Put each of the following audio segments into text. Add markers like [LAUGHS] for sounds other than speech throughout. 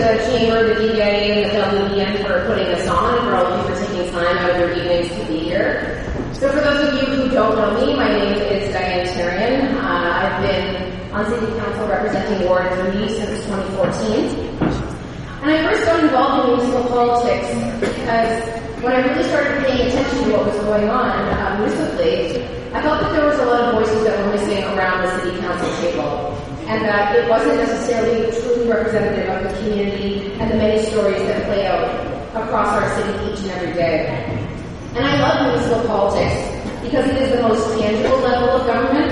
the Chamber, the DBA, and the WBN for putting us on, and for all of you for taking time out of your evenings to be here. So for those of you who don't know me, my name is Diane Therrien. Uh, I've been on City Council representing Ward 3 since 2014. And I first got involved in municipal politics because when I really started paying attention to what was going on uh, municipally, I felt that there was a lot of voices that were missing around the city council table, and that it wasn't necessarily truly representative of the community and the many stories that play out across our city each and every day. And I love municipal politics because it is the most tangible level of government,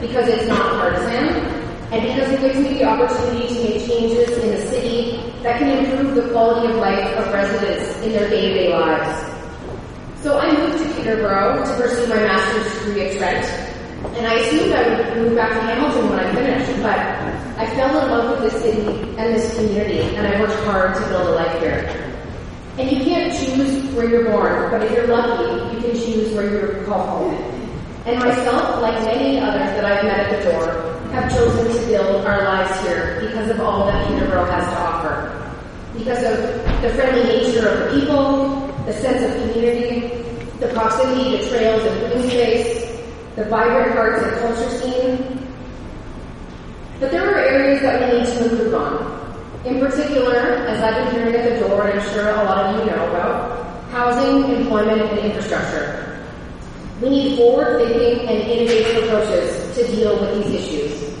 because it's not partisan, and because it gives me the opportunity to make changes in the city that can improve the quality of life of residents in their day-to-day lives. So I moved to Peterborough to pursue my master's degree at Trent, and I assumed I would move back to Hamilton when I finished, but I fell in love with this city and this community, and I worked hard to build a life here. And you can't choose where you're born, but if you're lucky, you can choose where you're called home. And myself, like many others that I've met at the door, have chosen to build our lives here because of all that Peterborough has to offer. Because of the friendly nature of the people, the sense of community, the proximity to trails and green space, the vibrant arts and culture scene. But there are areas that we need to improve on. In particular, as I've been hearing at the door, and I'm sure a lot of you know about, housing, employment, and infrastructure. We need forward-thinking and innovative approaches to deal with these issues.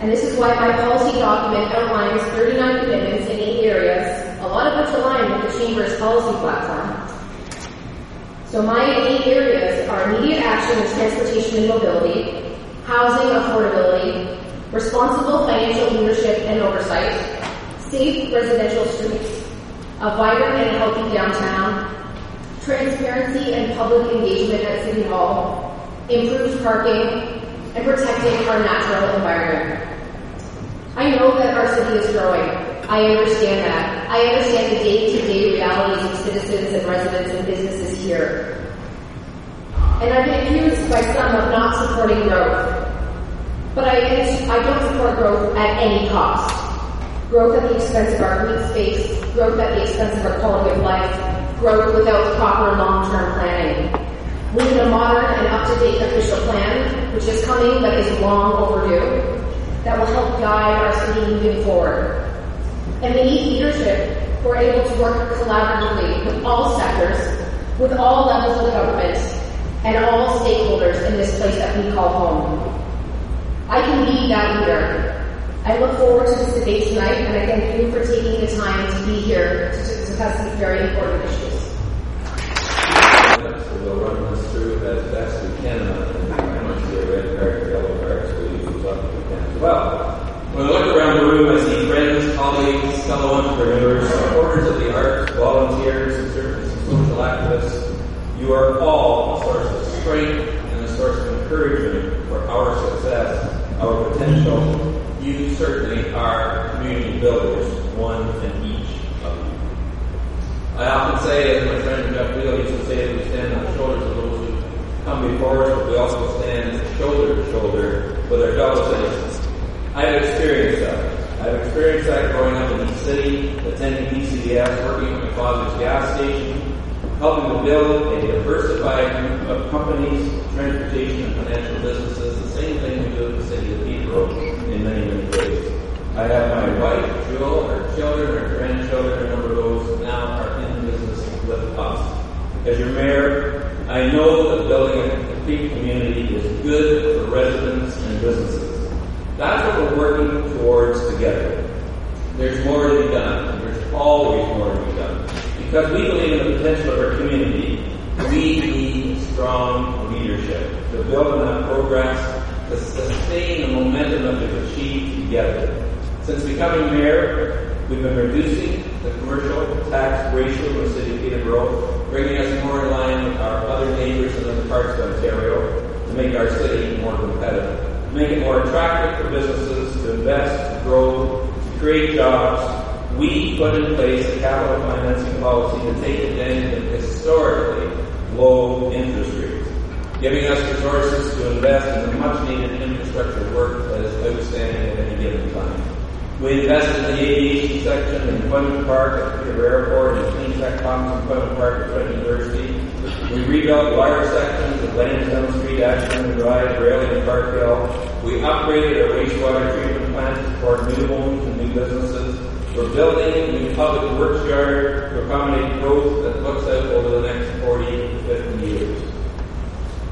And this is why my policy document outlines 39 commitments in eight areas, a lot of which align with the Chamber's policy platform. So my eight areas are immediate action in transportation and mobility, housing affordability, responsible financial leadership and oversight, safe residential streets, a vibrant and healthy downtown, transparency and public engagement at City Hall, improved parking, and protecting our natural environment. I know that our city is growing. I understand that. I understand the day-to-day realities of citizens and residents and businesses here. And I've been accused by some of not supporting growth. But I, I don't support growth at any cost. Growth at the expense of our green space, growth at the expense of our quality of life, growth without proper long-term planning. We need a modern and up-to-date official plan, which is coming but is long overdue, that will help guide our city moving forward. And we need leadership who are able to work collaboratively with all sectors, with all levels of government, and all stakeholders in this place that we call home. I can be that leader. I look forward to this debate tonight, and I thank you for taking the time to be here to discuss these very important issues. So we'll run this through as best we can, and I might see a red card yellow card, so we use up if can as well. When I look around the room, I see friends, colleagues, fellow entrepreneurs, supporters of the arts, volunteers, and certainly some social activists. You are all a source of strength and a source of encouragement for our success, our potential. You certainly are community builders, one and each of you. I often say, as my friend Jeff Wheel used to say, that we stand on the shoulders of those who come before us, but we also stand shoulder to shoulder with our fellow citizens. I have experienced that. I've experienced that growing up in the city, attending DCDS, working at my father's gas station, helping to build a diversified group of companies, transportation and financial businesses, the same thing we do in the city of Peterborough in many, many ways. I have my wife, Jewel, her children, her grandchildren, a number of those now are in business with us. As your mayor, I know that building a complete community is good for residents and businesses. That's what we're working towards together. There's more to be done. There's always more to be done. Because we believe in the potential of our community, we need strong leadership to build on that progress, to sustain the momentum that we've achieved together. Since becoming mayor, we've been reducing the commercial tax ratio in the city of Peterborough, bringing us more in line with our other neighbors in other parts of Ontario to make our city more competitive, to make it more attractive for businesses to invest, to grow, to create jobs. We put in place a capital financing policy to take advantage of historically low interest rates, giving us resources to invest in the much needed infrastructure work that is outstanding at any given time. We invested in the aviation section in Park at Airport and clean tech pumps in Park at Quentin University. We rebuilt wire sections of Lansdowne Street, Ashburn Drive, Raleigh, and Park Hill. We upgraded our wastewater treatment plant to support new homes and new businesses. We're building a new public works yard to accommodate growth that looks out over the next 40 to 50 years.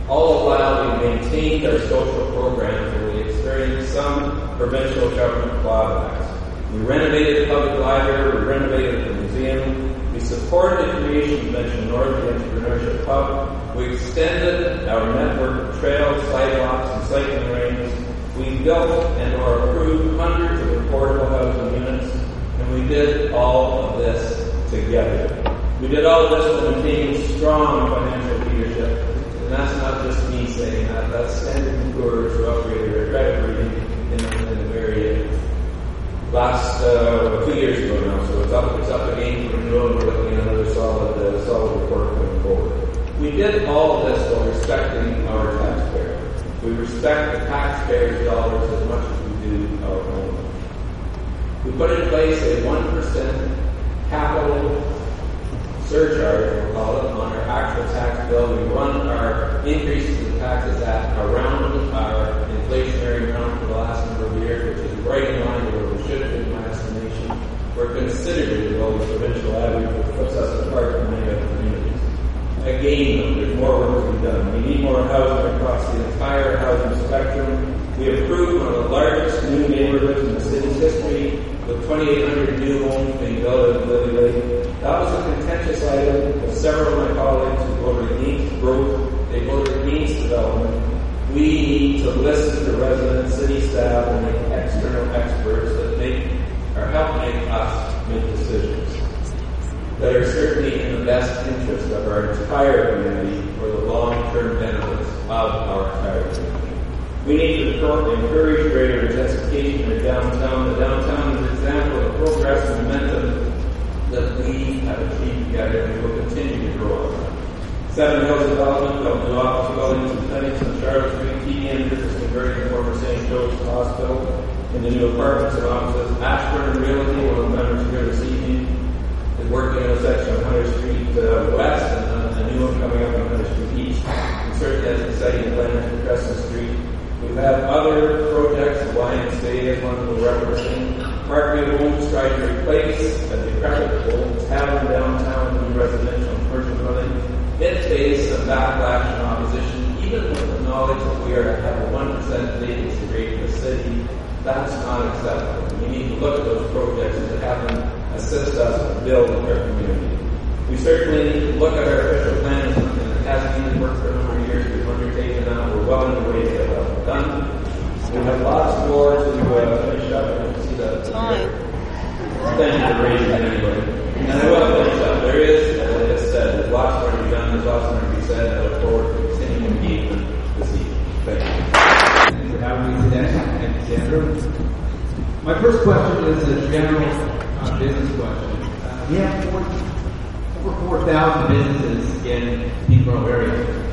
All the while, we maintained our social programs where we experienced some provincial government clawbacks. We renovated the public library, we renovated the museum, we supported the creation of Venture North, the entrepreneurship hub, we extended our network of trails, sidewalks, and cycling lanes, we built and or approved hundreds of affordable housing units, and we did all of this together. We did all of this while maintaining strong financial leadership and that's not just me saying that, that's Standard & Poor's who upgraded their credit rating in, in the very last, uh, two years ago now, so it's up, it's up again for renewal, and we're looking at another solid, uh, solid report going forward. We did all of this while respecting our taxpayers. We respect the taxpayers' dollars as much as we do our own. We put in place a 1% capital surcharge, we'll call it, on our actual tax bill. We run our increases in taxes at around our inflationary amount for the last number of years, which is right in line with where we should have been, in my estimation. We're considerably below the provincial average, which puts us apart from many other communities. Again, there's more work to be done. We need more housing across the entire housing spectrum. We approved one of the largest new neighborhoods in the city's history, 2,800 new homes being built in Lily Lake. That was a contentious item with several of my colleagues who voted against growth. They voted against development. We need to listen to residents, city staff, and external experts that make or help make us make decisions that are certainly in the best interest of our entire community for the long-term benefits of our entire community. We need to encourage greater intensification of downtown. The downtown example of progress and momentum that we have achieved together and will continue to grow on. Seven Hills Development built new office buildings and clinics on Charlotte Street, TDN business converting former St. Joe's Hospital in the new apartments and offices. Ashburn Realty, one of the members here this evening, is working on a section of Hunter Street uh, West and a new one coming up on Hunter Street East. We certainly has exciting plans for Crescent Street. We've other projects, Lions Bay is one that we're referencing. Parkview Homes tried to replace a decrepit old tavern downtown with residential and commercial building. It faced some backlash and opposition, even with the knowledge that we are have a 1% vacancy rate in the city. That's not acceptable. We need to look at those projects to have them assist us build our community. We certainly need to look at our official plans, and it hasn't been worked for a number of years. We've undertaken that. We're well on the way to get that done. We have lots more to uh, finish up. I don't see that. Time. Thank you for raising it anyway. And I will finish up. There is, as I just said, there's lots more to be done. There's lots more to be said. I look forward to continuing engagement this evening. Thank you. Thank you for having me today. Thank you, Sandra. My first question is a general uh, business question. Uh, we have four, over 4,000 businesses in Peterborough area.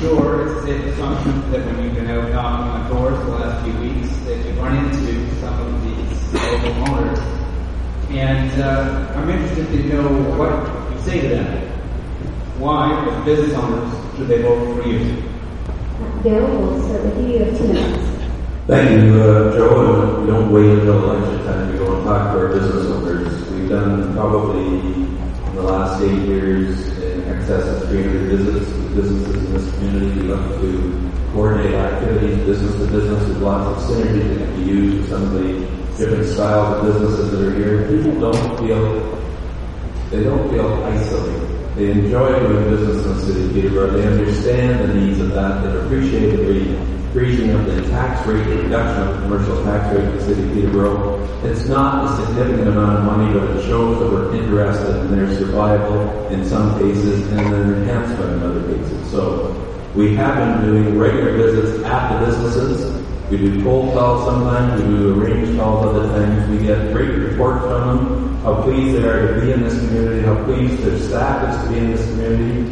I'm sure it's a safe assumption that when you've been out knocking on doors the last few weeks that you've run into some of these local owners. And uh, I'm interested to know what you say to them. Why, as business owners, should they vote for you? Bill, we'll start with you. You have two minutes. Thank you, uh, Joe. And we don't wait until election time to go and talk to our business owners. We've done probably in the last eight years in excess of 300 visits with businesses in this community. We look to coordinate activities business to business. There's lots of synergy that can be used with some of the different styles of businesses that are here. People don't feel they don't feel isolated. They enjoy doing business in the city of Peterborough. They understand the needs of that. They appreciate the freezing of the tax rate, the reduction of the commercial tax rate in the city of Peterborough. It's not a significant amount of money, but it shows that we're interested in their survival in some cases and their enhancement in other cases. So we have been doing regular visits at the businesses. We do cold calls sometimes, we do arranged calls other times. We get great reports from them, how pleased they are to be in this community, how pleased their staff is to be in this community,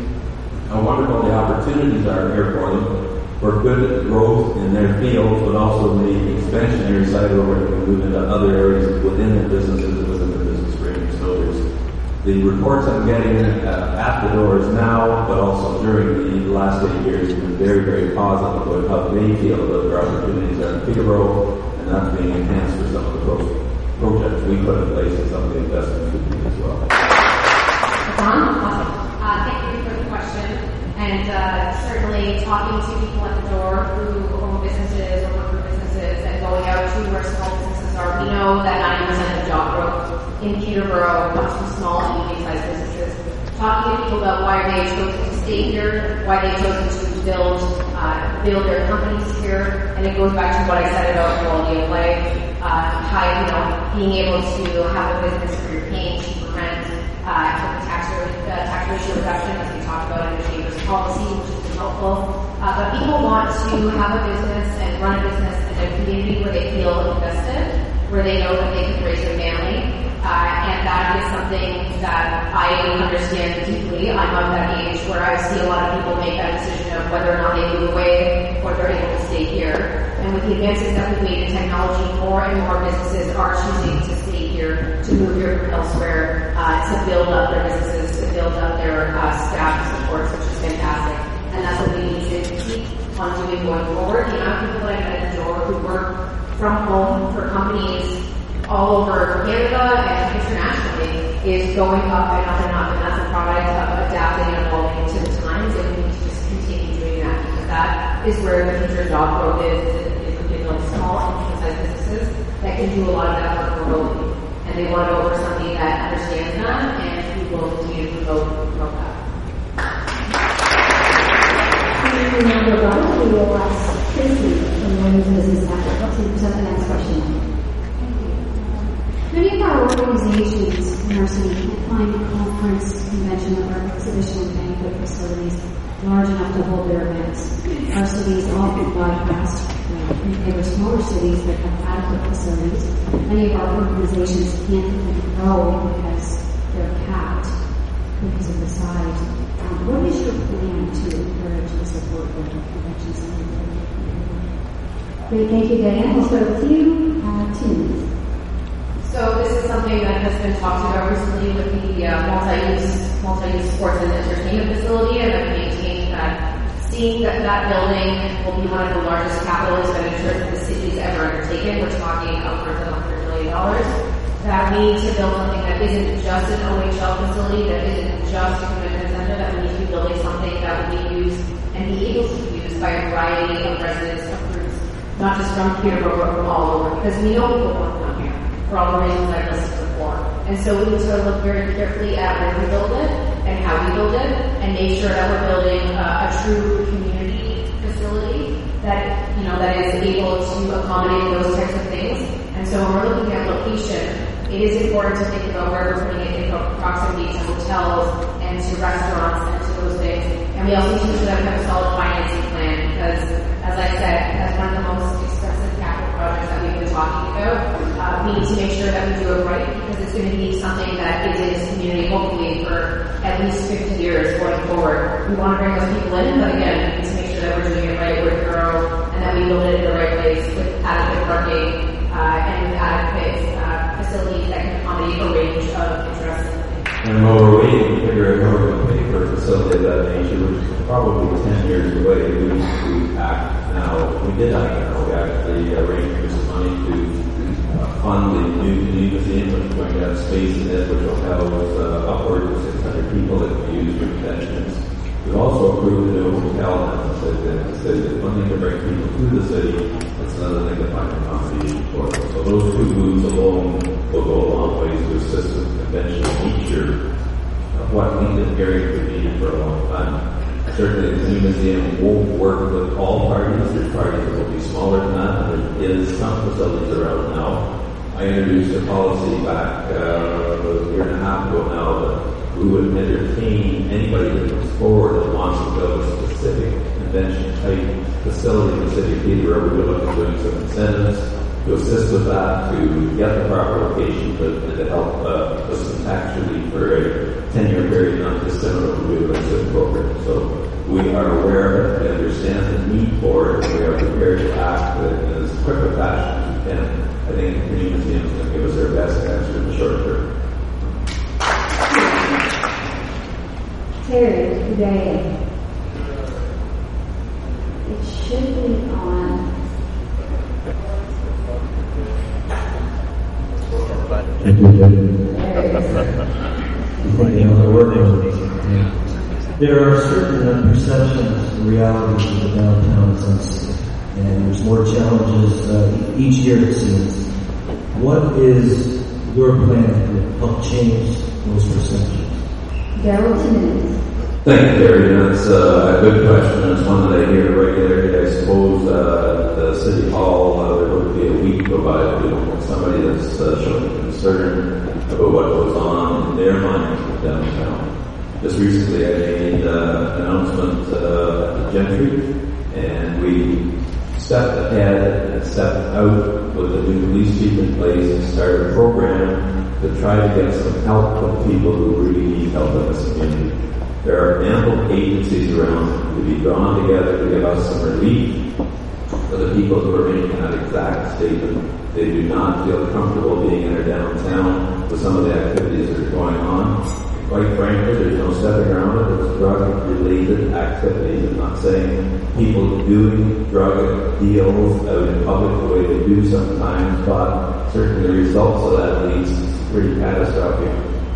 how wonderful the opportunities are here for them. For good growth in their fields, but also the expansionary side where we can move into other areas within their businesses and within the business range. So there's the reports I'm getting uh, at the doors now, but also during the last eight years, have been very, very positive about how they feel about their opportunities are in Peterborough, and that's being enhanced for some of the pro- projects we put in place and some of the investments we do as well. Don? Awesome. Uh, thank you for the question. And uh, certainly talking to people at the door who own businesses or work for businesses and going out to where small businesses are, we know that 90% of job growth in Peterborough comes from small and medium-sized businesses. Talking to people about why they chose to stay here, why they chose to build uh, build their companies here, and it goes back to what I said about quality of life, uh, how you know being able to have a business you're paying cheaper rent, uh, the tax uh, tax ratio reduction, as we talked about in the chamber's policy, which has been helpful. Uh, but people want to have a business and run a business in a community where they feel invested, where they know that they can raise their family. Uh, and that is something that I understand deeply. I'm of that age where I see a lot of people make that decision of whether or not they move away or they're able to stay here. And with the advances that we've made in technology, more and more businesses are choosing to stay here, to move here from elsewhere, uh, to build up their businesses, to build up their uh, staff supports, which is fantastic. And that's what we need to keep on doing going forward. The amount of people that I've met at the door who work from home for companies all over Canada and internationally is going up and up and up, and that's a product of adapting and evolving to the times, and we need to just continue doing that because that is where the future job growth is, is particularly small and medium-sized businesses that can do a lot of that work remotely. And they want to go for somebody that understands that and who will continue to promote, that. From Women's Business the next question. Many of our organizations in our city find conference, convention, or exhibition banquet facilities large enough to hold their events. Our cities often bypass neighbor smaller cities that have adequate facilities. Many of our organizations can't grow because they're capped because of the size. Um, what is your plan to encourage and support the convention center? Great, thank you, Diane. We'll start with you, uh. So this is something that has been talked about recently with the uh, multi-use, multi-use sports and entertainment facility, and I've maintained that seeing that that building will be one of the largest capital expenditures the city's ever undertaken, we're talking upwards of $100 million, that we need to build something that isn't just an OHL facility, that isn't just a convention center, that we need to be building something that will be used and be able to be used by a variety of residents of groups, not just from here, but from all over, because we to come here for all the reasons I listed before. And so we need to look very carefully at where we build it and how we build it and make sure that we're building uh, a true community facility that, you know, that is able to accommodate those types of things. And so when we're looking at location, it is important to think about where we're putting it in proximity to hotels and to restaurants and to those things. And we also need to have a solid financing plan because, as I said, as one of the most expensive capital projects talking about, uh, we need to make sure that we do it right because it's going to be something that is in this community hopefully for at least 50 years going forward. We want to bring those people in, but again, we need to make sure that we're doing it right, we're thorough, and that we build it in the right place with adequate parking uh, and with adequate uh, facilities that can accommodate a range of interests. And while we're waiting to figure out how we're going to pay for a facility of that nature, which is probably 10 years away, we need to act now. We did act now. We actually arranged for some money to uh, fund the new community museum, which is going to have space in it, which will house uh, upwards of 600 people that can be used for conventions. We've also approved a new hotel in the city. The. It's one thing to bring people to the city, it's another thing to find accommodation for them. So those two moves alone will go a long way to assist with the convention feature of what we've been hearing needed for a long time. Certainly the new museum won't work with all parties. There's parties that will be smaller than that, and some facilities around now. I introduced a policy back uh, a year and a half ago now that we would entertain anybody that comes forward that wants to build a specific convention type facility in the city of Peterborough. We would look at doing some incentives to assist with that, to get the proper location, but to help uh, tax relief for a 10-year period, not dissimilar to the program. So we we are aware of it, we understand the need for it, and we are prepared to act in as quick a fashion as we can. I think the Community Museum is going to give us their best answer in the short term. Terry, today. It should be on. Thank you, David. There it is. You know, the word is- There are certain perceptions and realities of the downtown sense, and there's more challenges uh, each year it seems. What is your plan to help change those perceptions? Daryl Timmons. Thank you, Gary. That's uh, a good question. It's one that I hear regularly. I suppose uh, the city hall uh, there would be a week go by if we somebody that's uh, showing concern about what goes on in their minds downtown. Just recently, I made uh, an announcement uh, at the Gentry, and we stepped ahead and stepped out with the new police chief in place and started a program to try to get some help from people who really need help in this community. There are ample agencies around to be drawn together to give us some relief for the people who are making that exact statement. They do not feel comfortable being in their downtown with some of the activities that are going on. Quite frankly, there's no stepping around it. It's drug-related activities. I'm not saying people doing drug deals out in public the way they do sometimes, but certainly the results of that leads to pretty catastrophic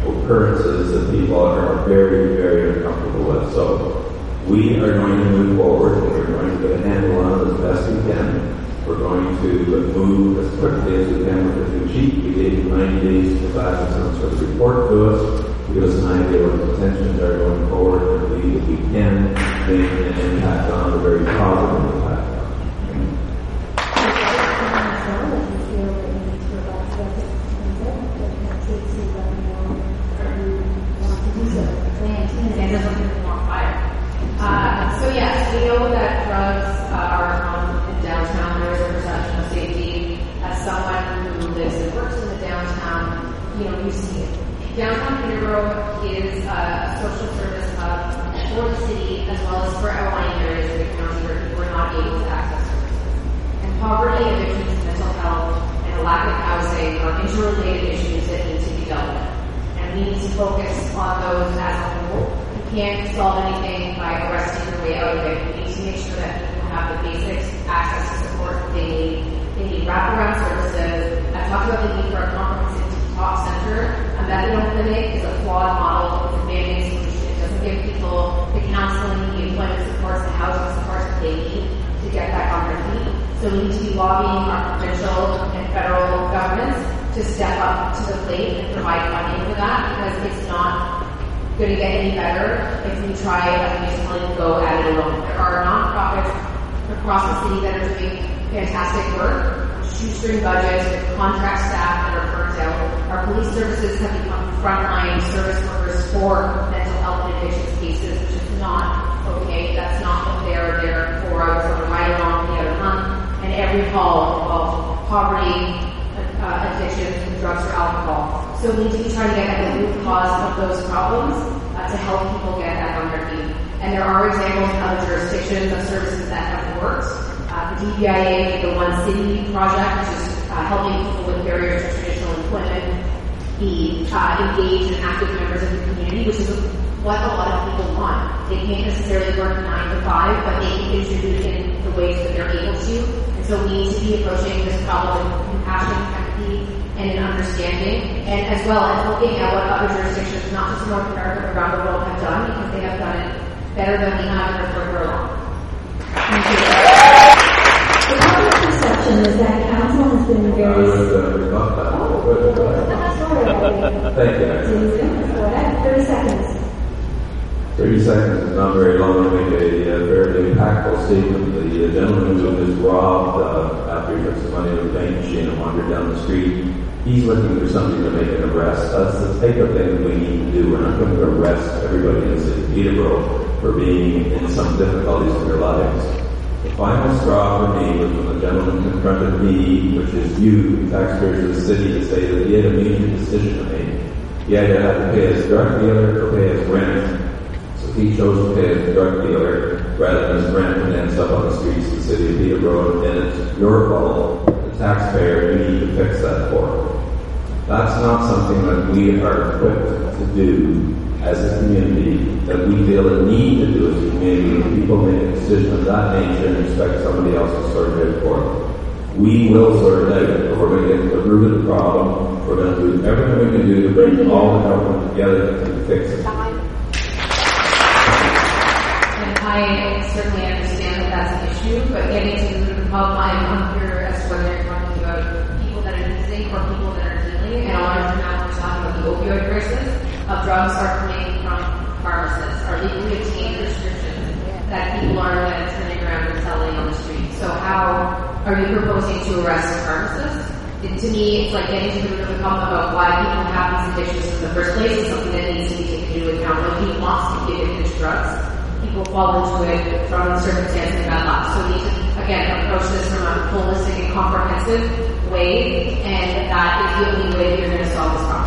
occurrences that people are very, very uncomfortable with. So we are going to move forward we're going to handle on it as best we can. We're going to move as quickly as we can with the new chief. We gave him 90 days to provide some sort of report to us, give us an idea what the intentions are going forward, and that we can make an impact on a very positive impact. There's so yes, we know that drugs are in downtown. There is a perception of safety. As someone who lives and works in the downtown, you know, you. Downtown Peterborough is a social service hub for the city as well as for outlying areas of the county where people are not able to access services. And poverty, addictions, mental health, and a lack of housing are interrelated issues that need to be dealt with and we need to focus on those as a whole. You can't solve anything by arresting your way out of it. We need to make sure that people have the basics, access to support they need. They need wraparound services. I've talked about the need for a comprehensive A methadone clinic is a flawed model. It's a band-aid solution. It doesn't give people the counseling, the employment supports, the housing supports that they need to get back on their feet. So we need to be lobbying our provincial and federal governments to step up to the plate and provide funding for that because it's not going to get any better if we try basically to go at it alone. There are nonprofits across the city that are doing fantastic work, shoestring budgets, with contract staff that are burnt out. Our police services have become frontline service workers for mental health and addiction cases, which is not okay. That's not what they're there for. I was on a ride along the other month, and every call of poverty, uh, addictions from drugs or alcohol. So we need to be trying to get at the root cause of those problems uh, to help people get back on their feet. And there are examples in other jurisdictions of services that have worked. The One City project, which is uh, helping people with barriers to traditional employment be uh, engaged and active members of the community, which is what a lot of people want. They can't necessarily work nine to five, but they can contribute in the ways that they're able to. And so we need to be approaching this problem with compassion, empathy, and an understanding, and as well as looking at what other jurisdictions, not just North America, but around the world have done, because they have done it better than we have in further along. Thank you. Is that council has been very. would rebut that. Sorry, Thank you. Thirty seconds. 30 seconds is not very long to make a, uh very impactful statement. The gentleman who was robbed uh, after he took some money out of the bank machine and wandered down the street, he's looking for something to make an arrest. That's the type of thing we need to do. We're not going to arrest everybody in the city of Peterborough for being in some difficulties in their lives. The final straw for me was when the gentleman confronted me, which is you, the taxpayers of the city, to say that he had a major decision to make. He either had to pay his drug dealer or pay his rent. So he chose to pay his drug dealer rather than his rent and stuff on the streets of the city of Peterborough, then it's your fault, the taxpayer, you need to fix that for him. That's not something that we are equipped to do as a community, that we feel a need to do as a community when people make a decision of that nature and expect somebody else to sort it for them. We will sort it out, but we're going to get to the root of the problem. We're going to do everything we can do to bring all the government together to fix it. And I certainly understand that that's an issue, but getting to the root of the problem, I'm unclear as to whether you're talking about people that are using or people that are dealing. And a large amount, we're talking about the opioid crisis of drugs are coming from pharmacists, are legally obtained prescriptions that people are then turning around and selling on the street. So how are you proposing to arrest pharmacists? It, to me, it's like getting to the root of the problem about why people have these addictions in the first place is something that needs to be taken into account. Nobody wants to get addicted to drugs people fall into it from circumstances and luck. So we need to, again, approach this from a holistic and comprehensive way, and that is the only way that you're going to solve this problem.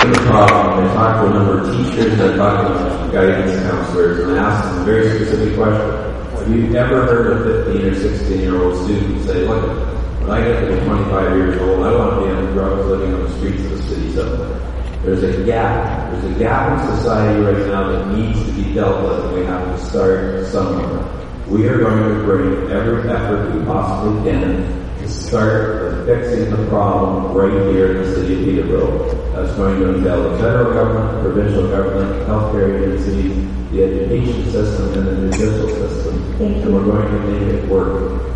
The problem, I talked to a number of teachers, I talked to guidance counselors, and I asked them a very specific question. Have you ever heard a 15 or 16 year old student say, look, when I get to be 25 years old, I want to be on drugs living on the streets of the city somewhere. There's a gap. There's a gap in society right now that needs to be dealt with, and we have to start somewhere. We are going to bring every effort we possibly can to start fixing the problem right here in the city of Peterborough. That's going to entail the federal government, the provincial government, healthcare agencies, the education system, and the judicial system. Thank you. And we're going to make it work.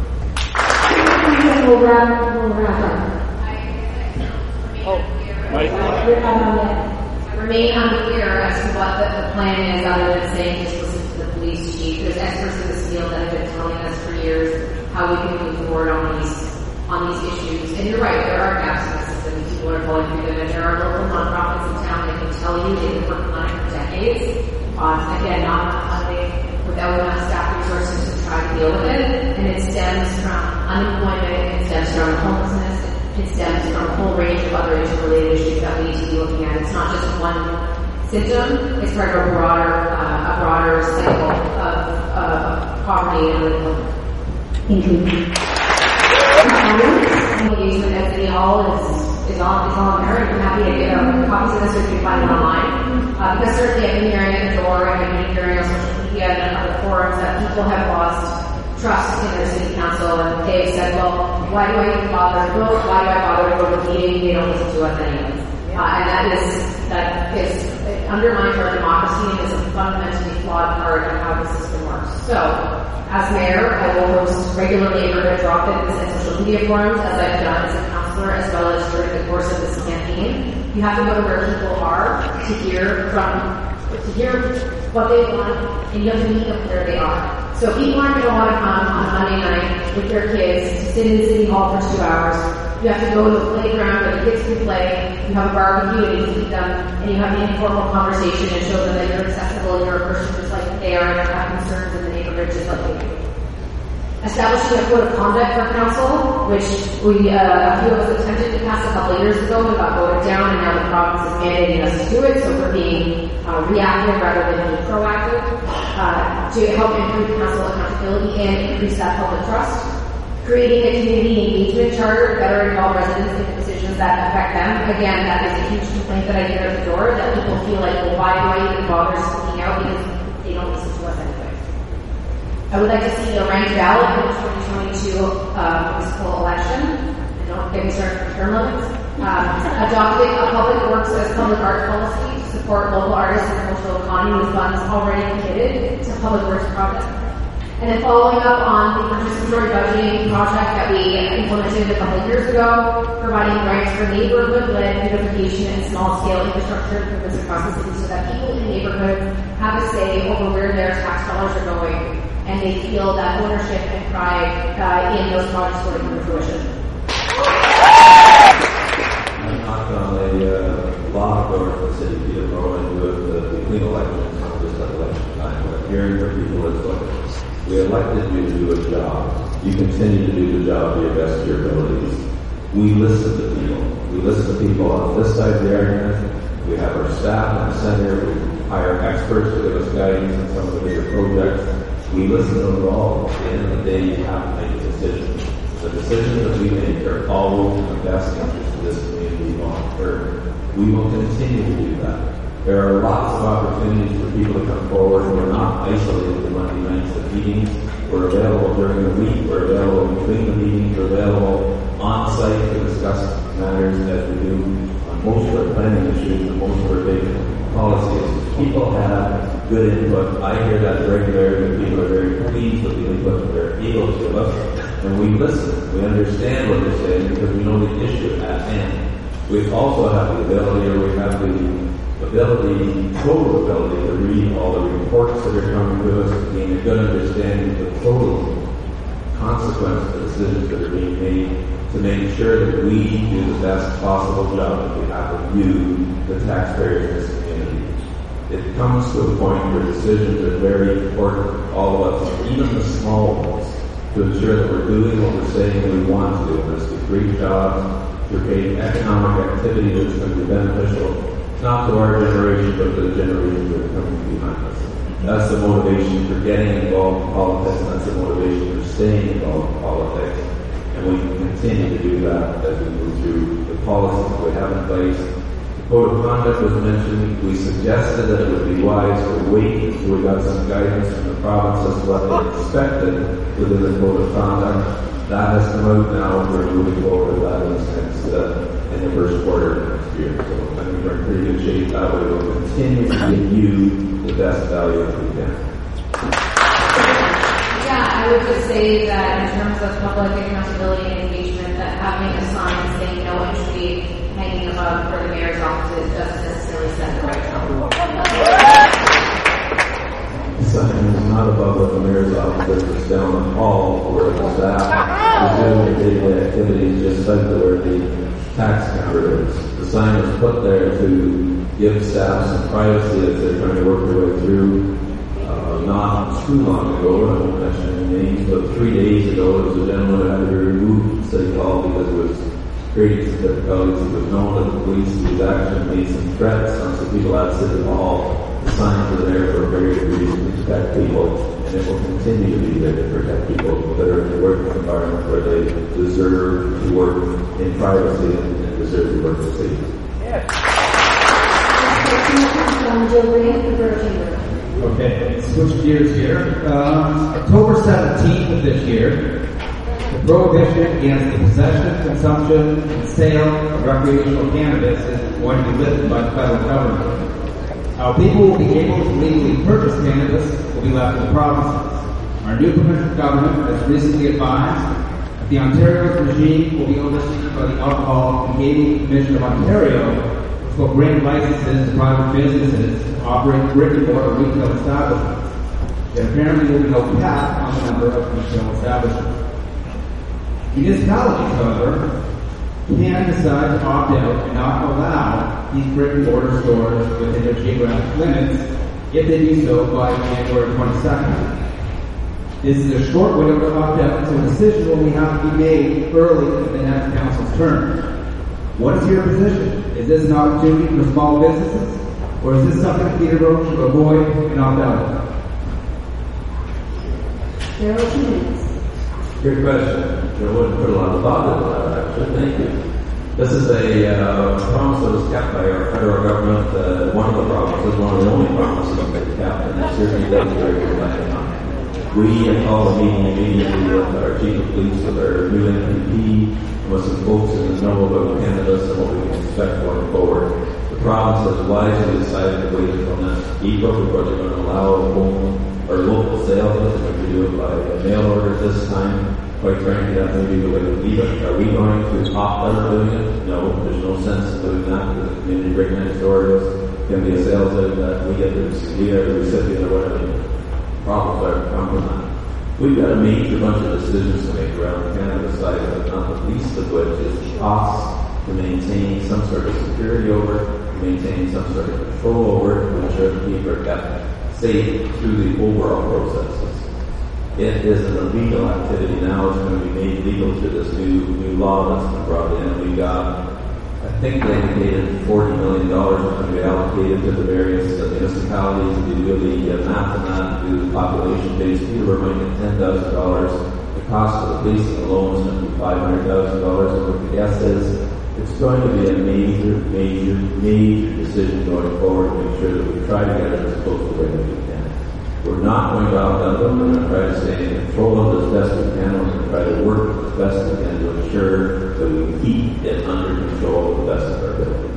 We'll wrap, we'll wrap up. We're on yet. I remain unclear as to what the, the plan is other than saying just listen to the police chief. There's experts in this field that have been telling us for years how we can move forward on these on these issues. And you're right, there are gaps in the system. People are going through them, and there are local nonprofits in town that can tell you they've been working on it for decades. Um, again, not enough funding, without enough staff resources to try to deal with it. And it stems from unemployment, it stems from homelessness, it stems from a whole range of other interrelated issues that we need to be looking at. It's not just one symptom, it's part of a broader, uh, a broader cycle of, of poverty and unemployment. Thank you. Hall is, is on, is. I'm happy to get um, copies of this if you find it online. Because certainly I've been hearing at the door I've been hearing on social media and other forums that people have lost trust in their city council and they've said, well, why do I even bother to vote? Why do I bother to go to a meeting? They don't listen to us anyways. Uh, and that is, that is, it undermines our democracy and is a fundamentally flawed part of how the system works. So, as mayor, I will host regular neighborhood drop-ins and social media forums as I've done as a councilor as well as during the course of this campaign. You have to go to where people are to hear from to hear what they want, and you have to meet them where they are. So people aren't going to want to come on Monday night with their kids to sit in the City Hall for two hours. You have to go to the playground where the kids can play. You have a barbecue and you feed them, and you have an informal conversation and show them that you're accessible and you're a person just like they are and they have concerns in the neighborhood just like they do establishing a code of conduct for council, which we, uh, a few of us attempted to pass a couple of years ago and got voted down, and now the province is mandating us to do it, so we're being uh, reactive rather than being proactive uh, to help improve council accountability and increase that public trust. Creating a community engagement charter to better involve residents in decisions that affect them. Again, that is a huge complaint that I hear at the door, that people feel like, well, why do I even bother speaking out because they don't listen to us anyway. I would like to see a ranked ballot in the 2022 uh, municipal election. And don't get me started for term limits. Um, adopting a public works as public art policy to support local artists and cultural economy with funds already committed to public works projects. And then following up on the participatory budgeting project that we implemented a couple of years ago, providing grants for neighborhood-led beautification and small-scale infrastructure improvements across the city so that people in the neighborhood have a say over where their tax dollars are going and they feel that ownership and pride uh, in those projects will come to fruition. I knocked on a uh, of in the city of Peterborough and it uh, between elections, not just election time. But hearing from people is we elected you to do a job. You continue to do the job to your best of your abilities. We listen to people. We listen to people on this side of the argument, We have our staff in the center. We hire experts to give us guidance on some of the bigger projects. We listen to them all. At the end of the day, you have to make a decision. The decisions that we make are always in the best interest of this community long term. We will continue to do that. There are lots of opportunities for people to come forward. We're not isolated to Monday nights at meetings. We're available during the week. We're available between the meetings. We're available on site to discuss matters as we do on most of our planning issues and most of our big policies. People have good input. I hear that regularly. People are very pleased with the input they're able to give us. And we listen. We understand what they're saying because we know the issue at hand. We also have the ability or we have the ability, total ability to read all the reports that are coming to us, to gain a good understanding of the total consequence of the decisions that are being made to make sure that we do the best possible job on behalf of you, the taxpayers in this community. It comes to a point where decisions are very important, all of us, even the small ones, to ensure that we're doing what we're saying we want to do, and that's to create jobs, to create economic activity that's going to be beneficial not to our generation, but to the generations that are coming behind us. That's the motivation for getting involved in politics, and that's the motivation for staying involved in politics. And we can continue to do that as we move through the policies we have in place. The code of conduct was mentioned. We suggested that it would be wise to wait until we got some guidance from the province as to what they expected within the code of conduct. That has come out now. We're moving forward with that in, sense, uh, the first quarter of next year. So I think we're in pretty good shape. That way we'll continue to give you the best value that we can. Yeah, I would just say that in terms of public accountability and engagement, that having a sign saying no entry hanging above for the mayor's office doesn't necessarily set the right tone sign is not above what the mayor's office is down the hall where [LAUGHS] the staff is doing their day-to-day activities just like where the tax counter. The sign is put there to give staff some privacy as they're trying to work their way through. Uh, not too long ago, I won't mention any names, but three days ago, there was a gentleman who had to be City Hall because it was creating some difficulties. It was known that the police was actually made some threats on some people at City Hall signs are there for a very good reason to protect people, and it will continue to be there to protect people that are in the working environment where they deserve to work in privacy and deserve to work in safety. Okay, switch gears here. Um, October 17th of this year, the prohibition against the possession, consumption, and sale of recreational cannabis is going to be lifted by the federal government. How people will be able to legally purchase cannabis will be left to the provinces. Our new provincial government has recently advised that the Ontario regime will be overseen by the Alcohol and Gaming Commission of Ontario, which will grant licenses to private businesses to operate brick and mortar retail establishments. There apparently will be no cap on the number of retail establishments. Municipalities, however, can decide to opt out and not allow these brick and mortar stores within their geographic limits if they do so by January 22nd. This is a short window to opt out, so a decision will have to be made early in the next council's term. What is your position? Is this an opportunity for small businesses, or is this something Peterborough should avoid and opt out of? There are two minutes. Great question. You wouldn't put a lot of thought into that, actually. Thank you. This is a uh, promise that was kept by our federal government. Uh, one of the promises, one of the only promises that they kept, and it certainly does very good on. We called a meeting immediately with our chief of police, with our new MPP, with some folks in the know about cannabis and what we can expect going forward. The province has wisely decided to wait until next April before they're going to allow home or local sales. Going to do it by mail order this time quite frankly, that may be the way to leave it. Are we going to opt out of doing it? No, there's no sense in doing that. The community right next door can be a sales that uh, we get we are the recipient or whatever problems are come from that. We've got a major bunch of decisions to make around the cannabis side of not the least of which is the costs to maintain some sort of security over, to maintain some sort of control over, to ensure that people are kept safe through the overall process it is an illegal activity now. It's going to be made legal through this new new law that's been brought in. We got, I think they indicated $40 million was going to be allocated to the various uh, municipalities. If you do the uh, math on that, do the population base, Peterborough might get $10,000. The cost of the policing alone is going to be $500,000. And what the guess is, it's going to be a major, major, major decision going forward to make sure that we try to get it as close to where we can. We're not going to outdone them. We're going to try to stay in control of as best we can. We're going to try to work as best we can to ensure that we keep it under control the best of our ability.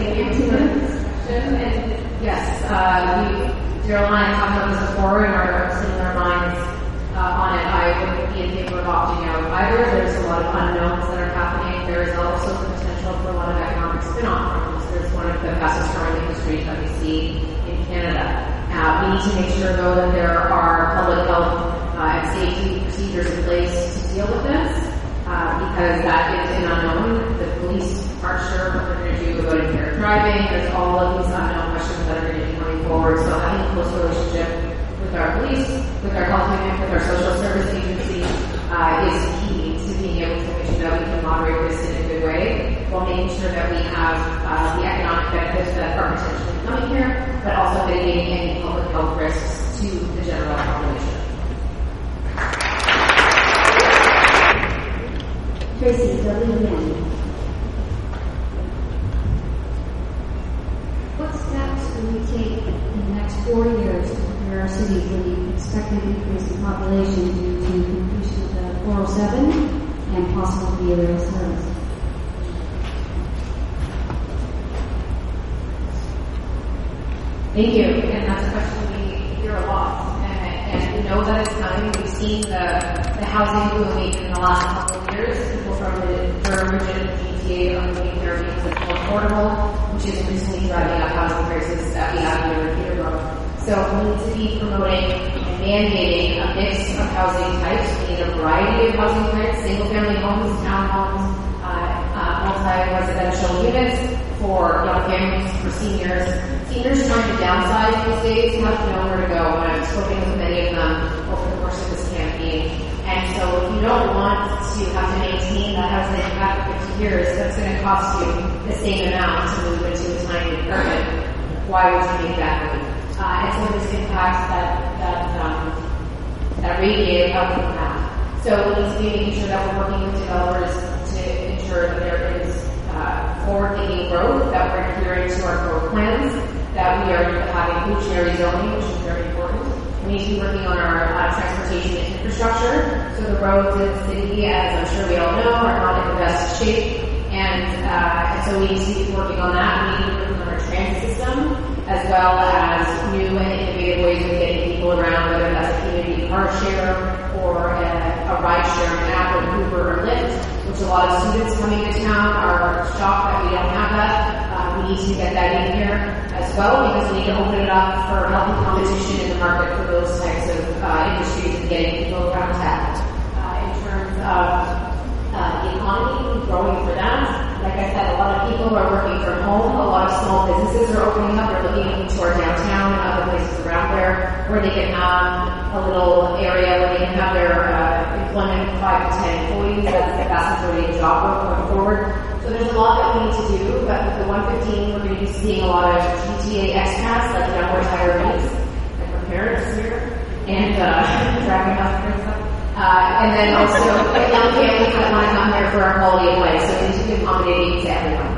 Thank you. And yes, uh, we, Daryl and I talked about this before and are setting our minds uh, on it. I favor of opting out either. There's a lot of unknowns that are happening. There is also the potential for a lot of economic spin-off problems. There's one of the fastest growing industries that we see in Canada. Uh, we need to make sure, though, that there are public health uh, and safety procedures in place to deal with this, uh, because that is an unknown. The police aren't sure what they're going to do about impaired driving. There's all of these unknown questions that are going to be coming forward. So having a close relationship with our police, with our health unit, with our social service agency uh, is key to being able to make sure that we can moderate this in a good way, while making sure that we have uh, the economic benefits that are potentially coming here, but also mitigating any public health risks to the general population. Tracy, WN. What steps will we take in the next four years to prepare our city for the expected increase in population due to completion of the 407 and possible VRL service? Thank you. And that's a question we hear a lot. And, and we know that it's coming. We've seen the, the housing boom in the last couple of years. People from the region of the GTA are moving there because it's more affordable, which is increasingly driving up housing prices that we have here in Peterborough. So we need to be promoting and mandating a mix of housing types. We need a variety of housing types, single-family homes, townhomes, uh, uh, multi-residential units for young families, for seniors. Seniors trying to downsize these days have to know where to go, and I've spoken with many of them over the course of this campaign. And so if you don't want to have to maintain that house that you had for 50 years, that's going to cost you the same amount to move into a tiny apartment. Why would you make that move? Uh, and so this impacts that, that, um, that radiated outcome map. So we need to be making sure that we're working with developers to ensure that uh, forward-thinking growth, that we're adhering to our growth plans, that we are having inclusionary zoning, which is very important. We need to be working on our uh, transportation and infrastructure. So the roads in the city, as I'm sure we all know, are not in the best shape. And, uh, so we need to be working on that. We need to be working on our transit system, as well as new and innovative ways of getting people around, whether that's a community car share or a, a ride sharing app or Lyft, which a lot of students coming to town are shocked that we don't have that. Uh, we need to get that in here as well because we need to open it up for healthy competition in the market for those types of uh, industries and getting people around town. Uh, in terms of uh, the economy growing for them. Like I said, a lot of people are working from home. A lot of small businesses are opening up. They're looking our downtown and other places around there where they can have a little area where they can have their uh, employment five to ten employees. That's the vast majority of job growth going forward. So there's a lot that we need to do, but with the 115, we're going to be seeing a lot of GTA expats, like young retirees, like our parents here, and uh, [LAUGHS] driving us and stuff. Uh, and then also young families that want to come here for a quality of life, so be accommodating to everyone.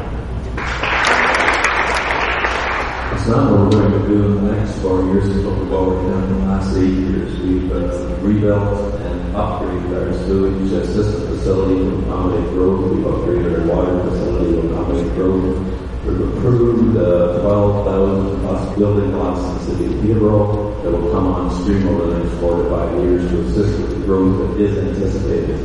It's not what we're going to do in the next four years, it's what we've done in the last eight years. We've uh, rebuilt and upgraded our sewage system facility to accommodate growth. We've upgraded our water facility to accommodate growth. We've approved uh, 12,000 plus building lots in the city of Peterborough that will come on stream over the next four to five years to assist with the growth that is anticipated.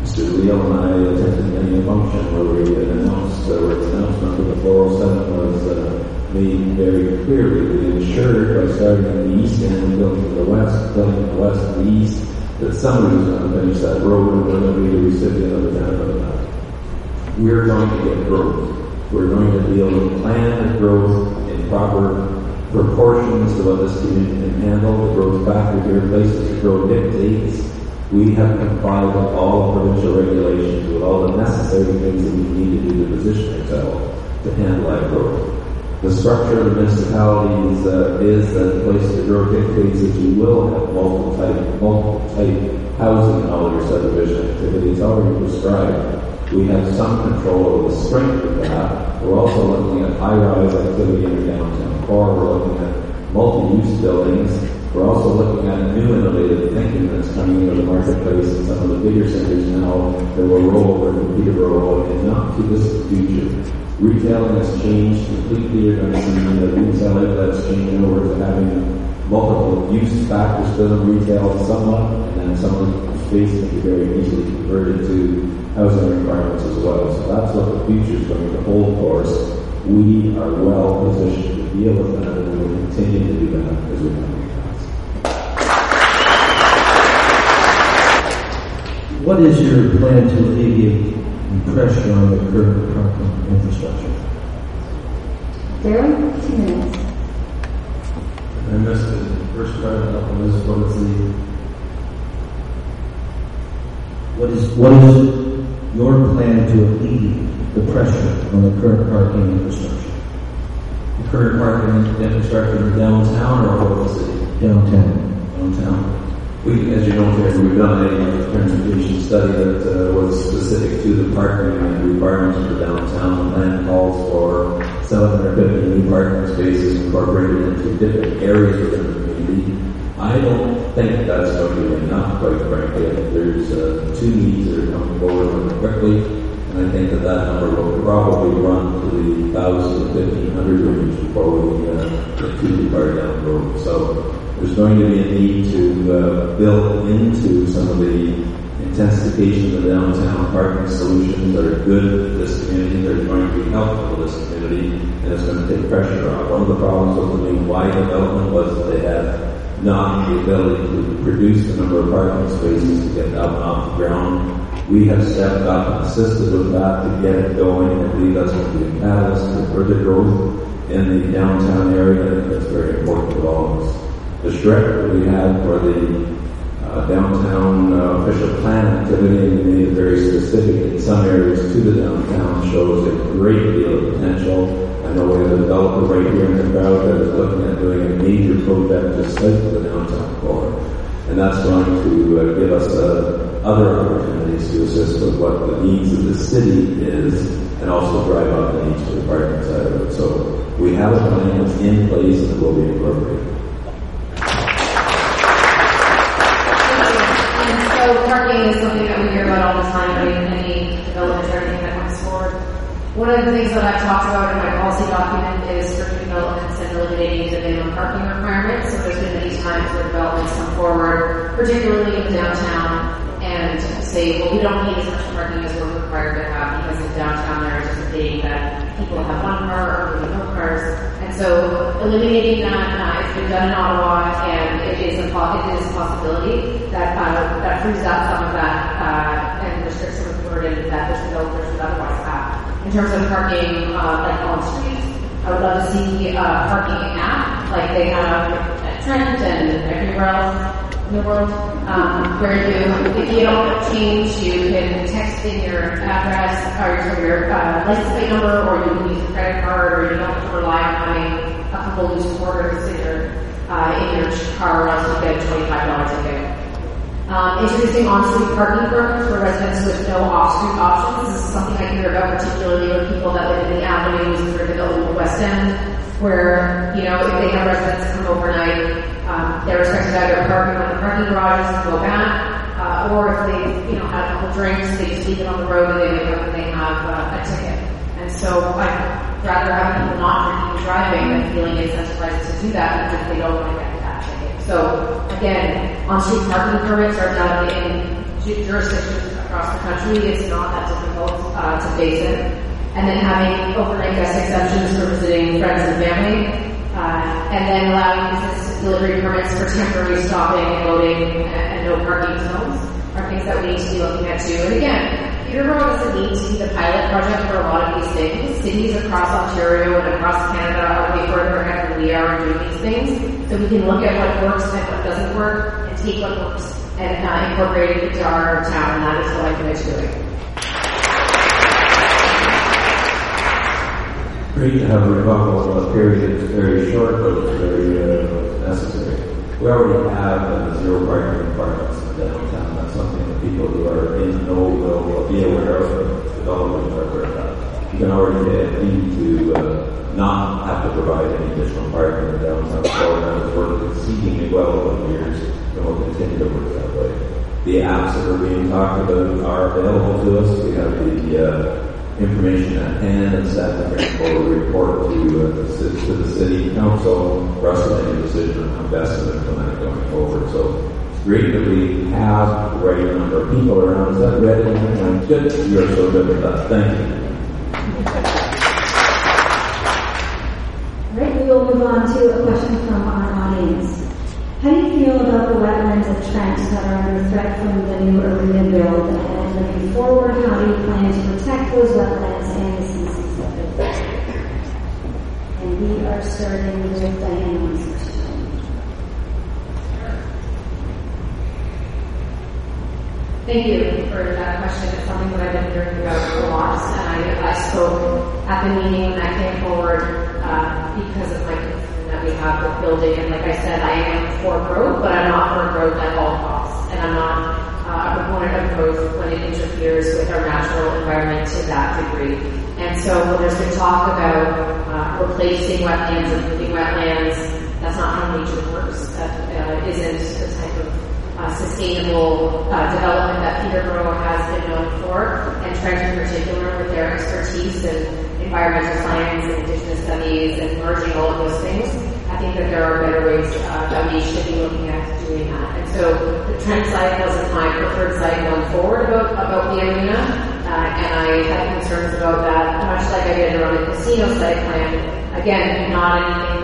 Mr. Leo and I attended many a function where we had announced, uh, where the announcement of the 407 was uh, made very clearly. We ensured by starting in the east end, building to the west, building to the west and the east, that somebody was going to finish that road and we're going to be the recipient of the benefit of that. We're going to get growth. We're going to be able to plan the growth in proper proportions to what this community can handle. The growth factor here, places to grow dictates We have complied with all provincial regulations, with all the necessary things that we need to do to position ourselves to handle that growth. The structure of the municipality is, uh, is that the place to grow dictates that you will have multiple type, multiple type housing in all your subdivision activity. It's already prescribed. We have some control over the strength of that. We're also looking at high-rise activity in downtown core. We're looking at multi-use buildings. We're also looking at new innovative thinking that's coming into the marketplace in some of the bigger centers now that will roll over to Peterborough in not to distant future. Retailing has changed completely. You're going to see the retail outlets changing over to having multiple use factors to them, retail somewhat, and then some of the space can be very easily converted to housing requirements as well. So that's what the future is going to hold for us. We are well positioned to deal with that, and we will continue to do that as we have in the. What is your plan to alleviate the pressure on the current parking infrastructure? Darren, two minutes. I missed the first part of that one. Is what is the What is, what is your plan to alleviate the pressure on the current parking infrastructure the current parking infrastructure in downtown or over the city? downtown? downtown. We, as you know, we've done a transportation study that uh, was specific to the parking and requirements for downtown. The plan calls for 750 new parking spaces incorporated into different areas within the community. I don't think that's going to be enough, quite frankly. I think there's uh, two needs that are coming forward really quickly, and I think that that number will probably run to the 1,000 to 1,500 range before we uh, get too far down the road. So there's going to be a need to uh, build into some of the intensification of the downtown parking solutions that are good for this community. They're going to be helpful for this community, and it's going to take pressure off. One of the problems with the new Y development was that they had not the ability to produce the number of parking spaces to get up and off the ground. We have stepped up and assisted with that to get it going. I believe that's going to be a catalyst for further growth in the downtown area. That's very important to all of us the SHREC that we had for the downtown uh, official plan activity and made it very specific in some areas to the downtown shows a great deal of potential. I know we have a developer right here in the crowd that is looking at doing a major project just of the downtown core. And that's going to uh, give us uh, other opportunities to assist with what the needs of the city is and also drive out the needs for the parking side of it. So we have a plan that's in place and will be incorporated. So parking is something that we hear about all the time in any development or anything that comes forward. One of the things that I've talked about in my policy document is for developments and eliminating the minimum parking requirements. So there's been many times where developments come forward, particularly in downtown, and say, well, we don't need as much parking as we're required to have because in downtown there is a thing that people have one car or maybe no cars. And so eliminating that, uh, it's been done in Ottawa and it is a, it is a possibility that, uh, that frees up some of that, uh, and restricts some of the burden that those developers would otherwise have. In terms of parking, uh, like on streets, I would love to see, uh, parking app, like they have at Trent and everywhere else in the world, um, where you, if you don't change, you can text in your address or your uh, license plate number, or you can use a credit card, or you don't have to rely on having a couple loose quarters in your uh, in your car, or else you get a twenty-five dollar ticket. Um, introducing on-street parking programs for residents with no off-street options. This is something I hear about particularly with people that live in the avenues or the Old West End, where, you know, if they have residents come overnight, um, they're expected to either park in one of the parking garages and go back, uh, or if they, you know, had a couple drinks, they just leave it on the road and they wake up and they have uh, a ticket. And so I'd rather have people not drinking and driving than feeling incentivized to do that because they don't want to get. So again, on-street parking permits are done in jurisdictions across the country. It's not that difficult uh, to base it. And then having overnight guest exemptions for visiting friends and family. Uh, and then allowing business delivery permits for temporary stopping and loading and, and no parking zones are things that we need to be looking at too. And again, Peterborough doesn't need to be the pilot project for a lot of these things. Cities across Ontario and across Canada are way further ahead than we are in doing these things. So we can look at what works and what doesn't work and take what works and uh, incorporating it into our town, that is what I commit to doing. Great to have a rebuttal period that's very short, but it's very uh, necessary. We already have uh, zero parking requirements in the downtown. People who are in the know will be aware of, developers are aware of that. You can already get a to uh, not have to provide any additional parking in downtown Florida. It's worked exceedingly well over the years, and we'll continue to work that way. The apps that are being talked about are available to us. We have the uh, information at hand and staff will bring forward report to, uh, the, to the city council for us to a decision on how best to implement it going forward. So we have the right number of people around. Is that ready? Good. You are so good with that. Thank you. All right, we will move on to a question from our audience. How do you feel about the wetlands at Trent that are under threat from the new arena build? And looking forward, how do you plan to protect those wetlands and the species that there? And we are starting with Diane on this question. Thank you for that question. It's something that I've been hearing about a lot, and I, I spoke at the meeting when I came forward uh, because of my concern that we have with building. And like I said, I am for growth, but I'm not for growth at all costs, and I'm not uh, a proponent of growth when it interferes with our natural environment to that degree. And so when there's been talk about uh, replacing wetlands, and moving wetlands, that's not how nature works. That uh, isn't uh, sustainable uh, development that Peterborough has been known for, and Trent in particular with their expertise in environmental science and indigenous studies and merging all of those things. I think that there are better ways uh, that we should be looking at doing that. And so the Trent site wasn't my preferred site going forward about, about the arena, uh, and I had concerns about that, much like I did around the casino site plan. Again, not anything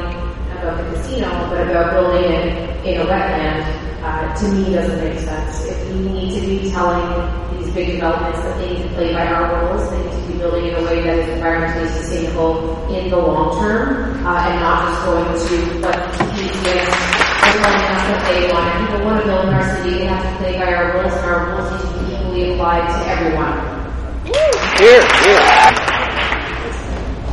about the casino, but about building it in a wetland, uh, to me doesn't make sense. If we need to be telling these big developments that they need to play by our rules, they need to be building in a way that is environmentally sustainable in the long term, uh, and not just going to what PTS telling us that they want. If people want to build in our city, they have to play by our rules, and our rules need to be equally applied to everyone. Here, here.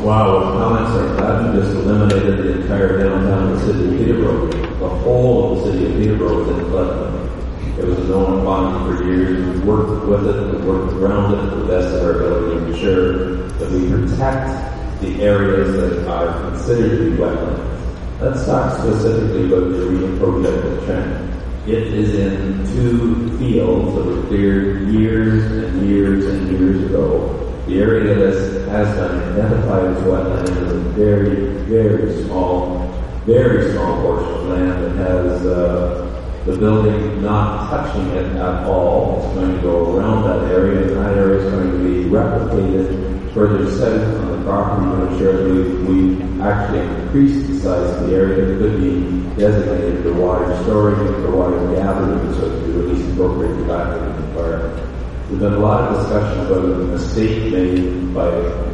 Wow, with comments like that, you just eliminated the entire downtown of the city of Peterborough. The whole of the city of Peterborough was in flood. It was a known quantity for years. We worked with it, we worked around it to the best of our ability to ensure that we protect the areas that are considered to be wetlands. Let's talk specifically about the arena project at Trent. It is in two fields that were cleared years and years and years ago. The area that has been identified as wetland is a very, very small, very small portion of land that has uh, the building not touching it at all. It's going to go around that area, and that area is going to be replicated further south on the property to ensure that we, we actually increase the size of the area that could be designated for water storage and for water gathering so that we release appropriate the back into the environment. There's been a lot of discussion about the mistake made by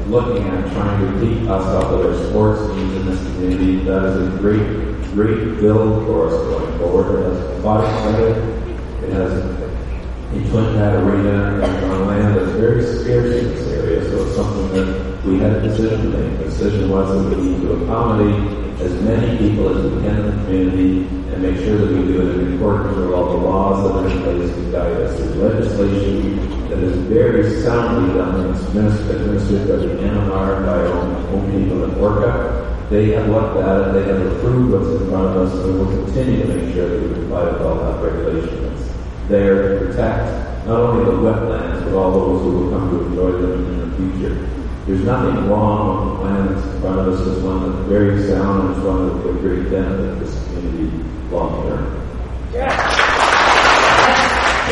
looking at trying to keep us up with our sports teams in this community. That is a great, great build for us going forward. It has a body credit. It has a twin pad arena and on land that's very had a decision to make. The decision was that we need to accommodate as many people as we can in the community and make sure that we do it in accordance with all the laws that are in place to guide us. There's legislation that is very soundly done. It's administered, administered by the MNR and by our own, people at Orca. They have looked at it, they have approved what's in front of us, and we'll continue to make sure that we comply with all that regulation that's there to protect not only the wetlands, but all those who will come to enjoy them in the future. There's nothing wrong with the plan that's in front of us. It's one that's very sound and one that will great benefit this community long term.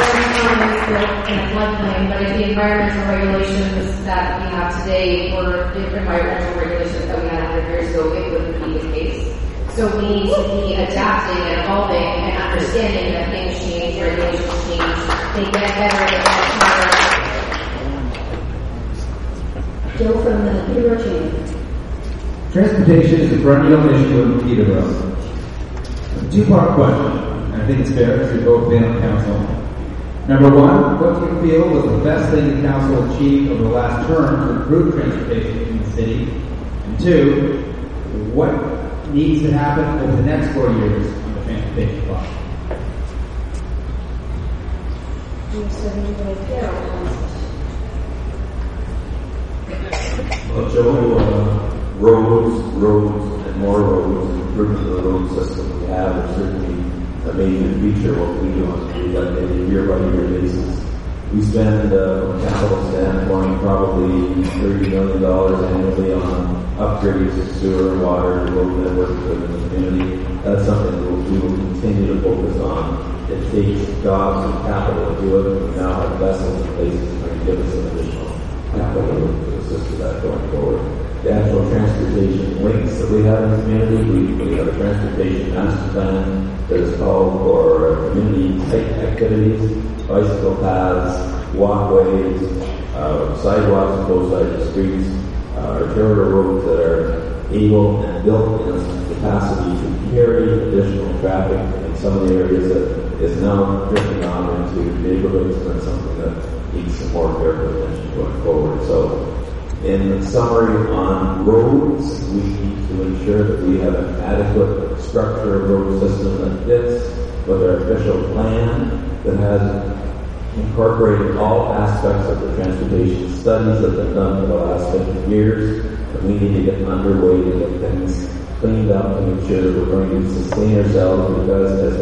Every town is built in a floodplain, but if the environmental regulations that we have today were the environmental regulations that we had 100 years ago, it wouldn't be the case. So we need to be adapting and evolving and understanding that things change, regulations change, they get better, they get smarter. Joe from the Peterborough Chamber. Transportation is a perennial issue in Peterborough. A two-part question. and I think it's fair because you've both been on council. Number one, what do you feel was the best thing the council achieved over the last term to improve transportation in the city? And two, what needs to happen over the next four years on the transportation fund? Joe, uh, roads, roads, and more roads, improvement of the road system we have are certainly a major feature of what we do on a year by year basis. We spend, uh, from a capital standpoint, probably $30 million annually on upgrades to sewer, water, road networks within the community. That's something that we will continue to focus on. It takes jobs and capital to do it. We now have vessels in place to give us some additional capital that going forward. The actual transportation links that we have in the community, we, we have a transportation master plan that is called for community type activities, bicycle paths, walkways, uh, sidewalks on both sides of streets, uh, arterial roads that are able and built in its capacity to carry additional traffic in some of the areas that is now drifting on into neighborhoods and that's something that needs some more careful attention going forward. So in summary on roads, we need to ensure that we have an adequate structure of road system that fits with our official plan that has incorporated all aspects of the transportation studies that have been done for the last 50 years. And we need to get underway to get things cleaned up and make sure that we're going to sustain ourselves because, as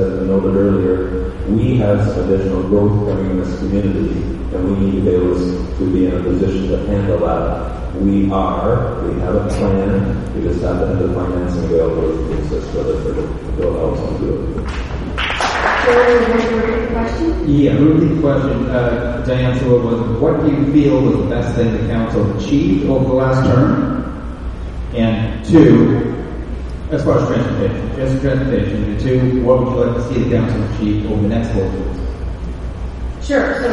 some additional growth coming in this community and we need to be able to be in a position to handle that. We are, we have a plan, we just have to have the financing available to assist it, to build out to do it. question? Yeah, the question, uh, Diane Sewell, was what do you feel was the best thing the council achieved over the last term? And two, as far as transportation, just transportation, and two, what would you like to see the council achieve over the next four years? Sure. So,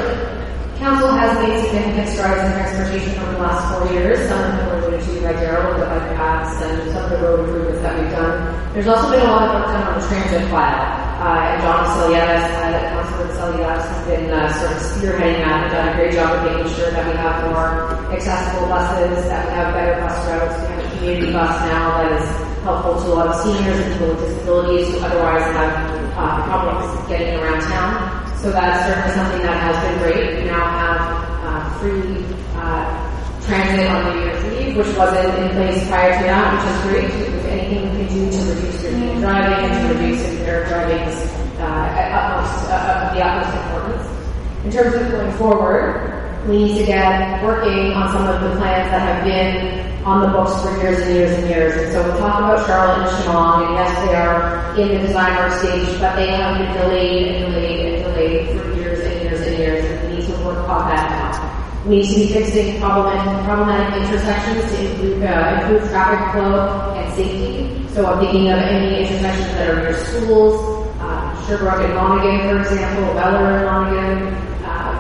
council has made significant strides in transportation over the last four years. Some of them were alluded to by Daryl the bike paths and some of the road improvements that we've done. There's also been a lot of work done on the transit file. Uh, and John Vassiliadis, uh, Councilor Vassiliadis has been uh, sort of spearheading that and done a great job of making sure that we have more accessible buses, that we have better bus routes. We have community bus now that is helpful to a lot of seniors and people with disabilities who otherwise have uh, problems getting around town. So that's certainly something that has been great. We now have uh, free uh, transit on New Year's Eve, which wasn't in place prior to that, which is great. If anything we can do to reduce driving and to reduce impaired driving is uh, utmost, uh, of the utmost importance. In terms of going forward, we need to get working on some of the plans that have been on the books for years and years and years. And so we'll talk about Charlotte and Chemong, and yes, they are in the design work stage, but they have been delayed and delayed and delayed for years and years and years, and we need to work on that now. We need to be fixing problematic, problematic intersections to improve, uh, improve traffic flow and safety. So I'm thinking of any intersections that are near schools, uh, Sherbrooke and Monaghan, for example, Weller and Monaghan,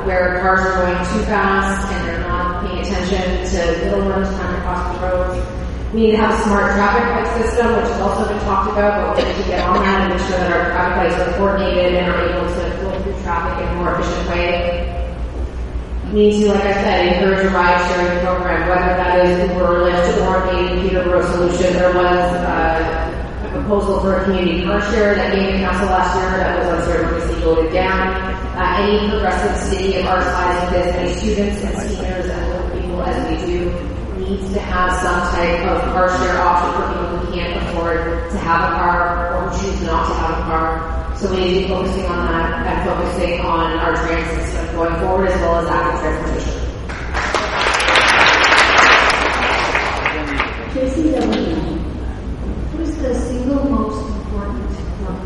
where cars are going too fast and they're not paying attention to little ones trying to cross the road. We need to have a smart traffic light system, which has also been talked about, but we need to get on that and make sure that our traffic lights are coordinated and are able to flow through traffic in a more efficient way. We need to, like I said, encourage a ride sharing program, whether that is Uber or Lyft or maybe Peterborough solution. There was uh, proposal for a community car share that came to council last year that was uncertainly voted down. Uh, any progressive city of our size this, any students and seniors and little people as we do, needs to have some type of car share option for people who can't afford to have a car or who choose not to have a car. So we need to be focusing on that and focusing on our transit system going forward as well as active transportation W. What is the single most important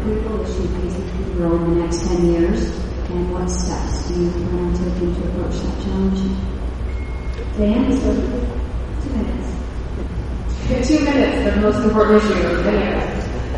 critical issue Peterborough in the next 10 years? And what steps do you plan on taking to approach that challenge? Is there two minutes? Two minutes, the most important issue of the.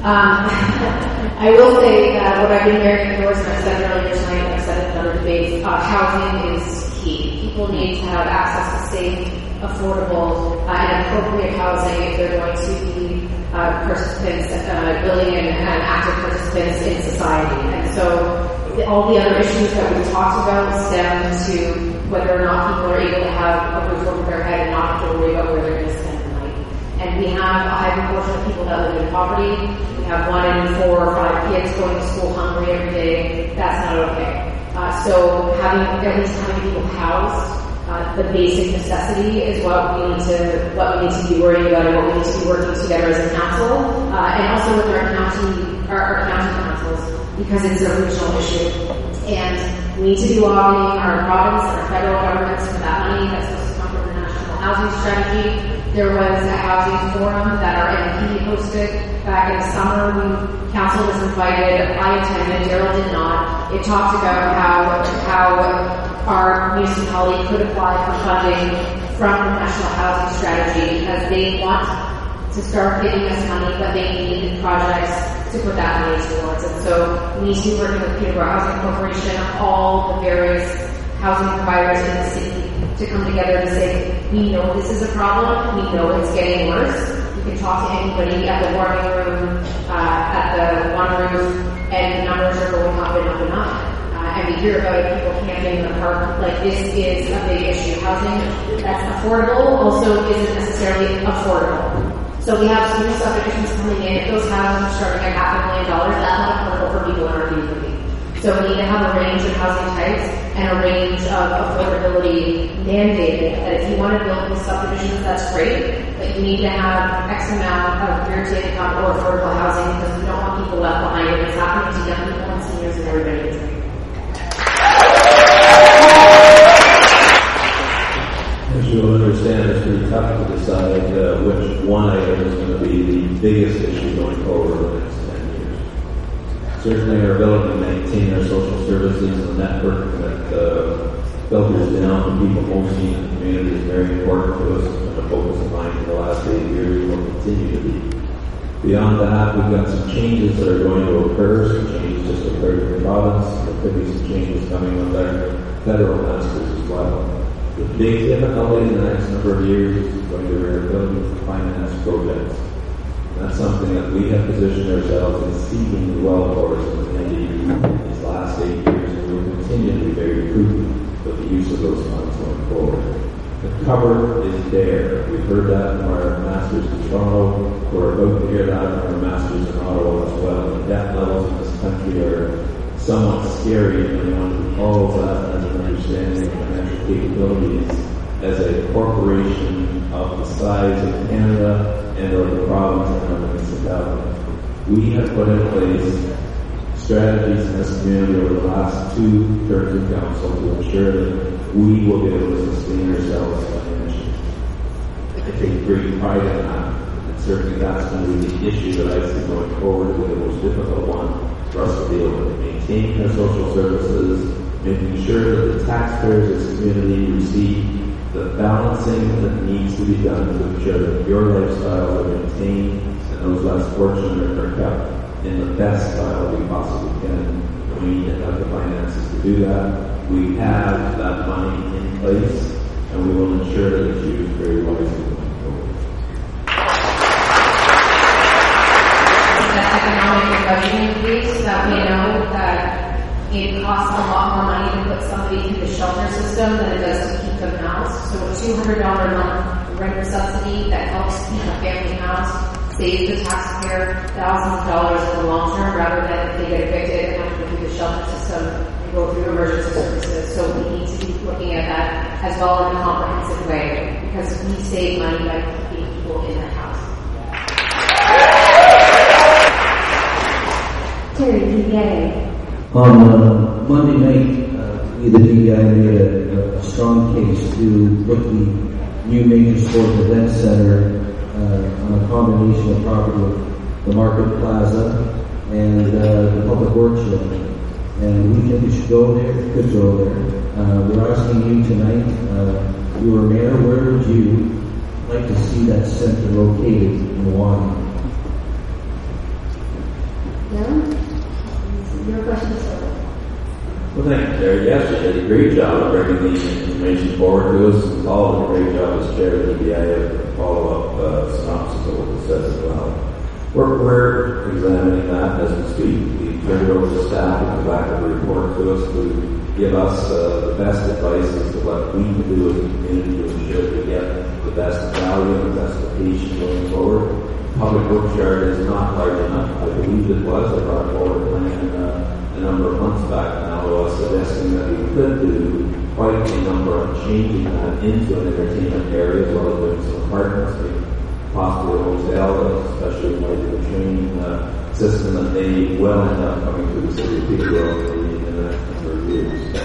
Um, [LAUGHS] I will say that what I've been hearing, of course, and I've said earlier tonight, I've said it in other debates, uh, housing is key. People need to have access to safe, affordable, uh, and appropriate housing if they're going to be uh, participants, uh, willing and, and active participants in society. And so the, all the other issues that we talked about stem to whether or not people are able to have a roof over their head and not have to worry about where they're going to spend the night. And we have a high proportion of people that live in poverty. We have one in four or five kids going to school hungry every day. That's not okay. Uh, so having at least having people housed, uh, the basic necessity is what we need to what we need to be worrying about and what we need to be working together as a council, uh, and also with our county our, our county councils because it's a regional issue. And we need to be lobbying our province and our federal governments for that money that's supposed to come from the national housing strategy. There was a housing forum that our MP hosted back in the summer. Council was invited. I attended. Daryl did not. It talked about how how our municipality could apply for funding from the national housing strategy because they want to start giving us money, but they need projects to put that money towards. And so we need to working with Peterborough Housing Corporation, all the various housing providers in the city to come together and say, we know this is a problem, we know it's getting worse. You can talk to anybody at the warming room, uh, at the one roof, and the numbers are going up and up and up. And we hear about people camping in the park. Like this is a big issue. Housing that's affordable also isn't necessarily affordable. So we have some new subdivisions coming in. If those houses are starting at half a million dollars, that's not affordable for people in our community. So we need to have a range of housing types and a range of affordability mandated that if you want to build these subdivisions, that's great, but you need to have X amount of guaranteed income or affordable housing because we don't want people left behind and it's happening to young people and seniors and everybody you'll understand, it's pretty tough to decide uh, which one item is going to be the biggest issue going forward over the next 10 years. Certainly our ability to maintain our social services and the network that uh, filters down to people mostly in the community is very important to us. It's a focus of mine for the last eight years and will continue to be. Beyond that, we've got some changes that are going to occur, some changes just occurred in the province. There could be some changes coming with our federal masters as well. The difficulty in the next number of years is going to be ability to finance projects. That's something that we have positioned ourselves the well for in the these last eight years, and we will continue to be very prudent with the use of those funds going forward. The cover is there. We've heard that from our masters in Toronto. We're about to hear that from our masters in Ottawa as well. The debt levels in this country are somewhat scary, and we want to follow that as an understanding of financial capabilities as a corporation of the size of Canada and of the province and of the municipality. We have put in place strategies in this community over the last two terms of council to ensure that we will be able to sustain ourselves financially. I take great pride in that. And certainly that's going to be the issue that I see going forward with the most difficult one for us to be able to maintain our social services, making sure that the taxpayers of this community receive the balancing that needs to be done to ensure that your lifestyle are maintained and those less fortunate are kept in the best style we possibly can. We need to have the finances to do that. We have that money in place, and we will ensure that it's used very wisely economic piece that we know that it costs a lot more money to put somebody through the shelter system than it does to keep them housed. So a two hundred dollar a month rent subsidy that helps keep a family housed saves the taxpayer thousands of dollars in the long term rather than if they get evicted and have to go through the shelter system and go through emergency services. So we need to be looking at that as well in a comprehensive way because we save money by keeping people in their house. Terry. On Monday night, uh, we, the DEI, made a, a strong case to put the new major sports event center uh, on a combination of property of the Market Plaza and uh, the Public Works Building. And we think we should go there, could go there. Uh, we're asking you tonight, uh, you mayor, where would you like to see that center located in Milwaukee? Yeah? Your question. Well, thank you, Terry. Yes, you did a great job of bringing the information forward to us. And Paul did a great job as chair of the BIA to follow up uh, synopsis of what was said as well. We're, we're examining that as we speak. We turned it over to staff at the back of the report to us to give us uh, the best advice as to what we can do as a community to ensure we get the best value and the best location going forward. Public Works Yard is not large enough. I believe it was. I brought forward a plan uh, a number of months back now, uh, suggesting that we could do quite a number of changing that into an entertainment area as well as doing some apartments possibly a hotel, especially in light of the train uh, system that may well end up coming to the city of Peterborough in the next number of years.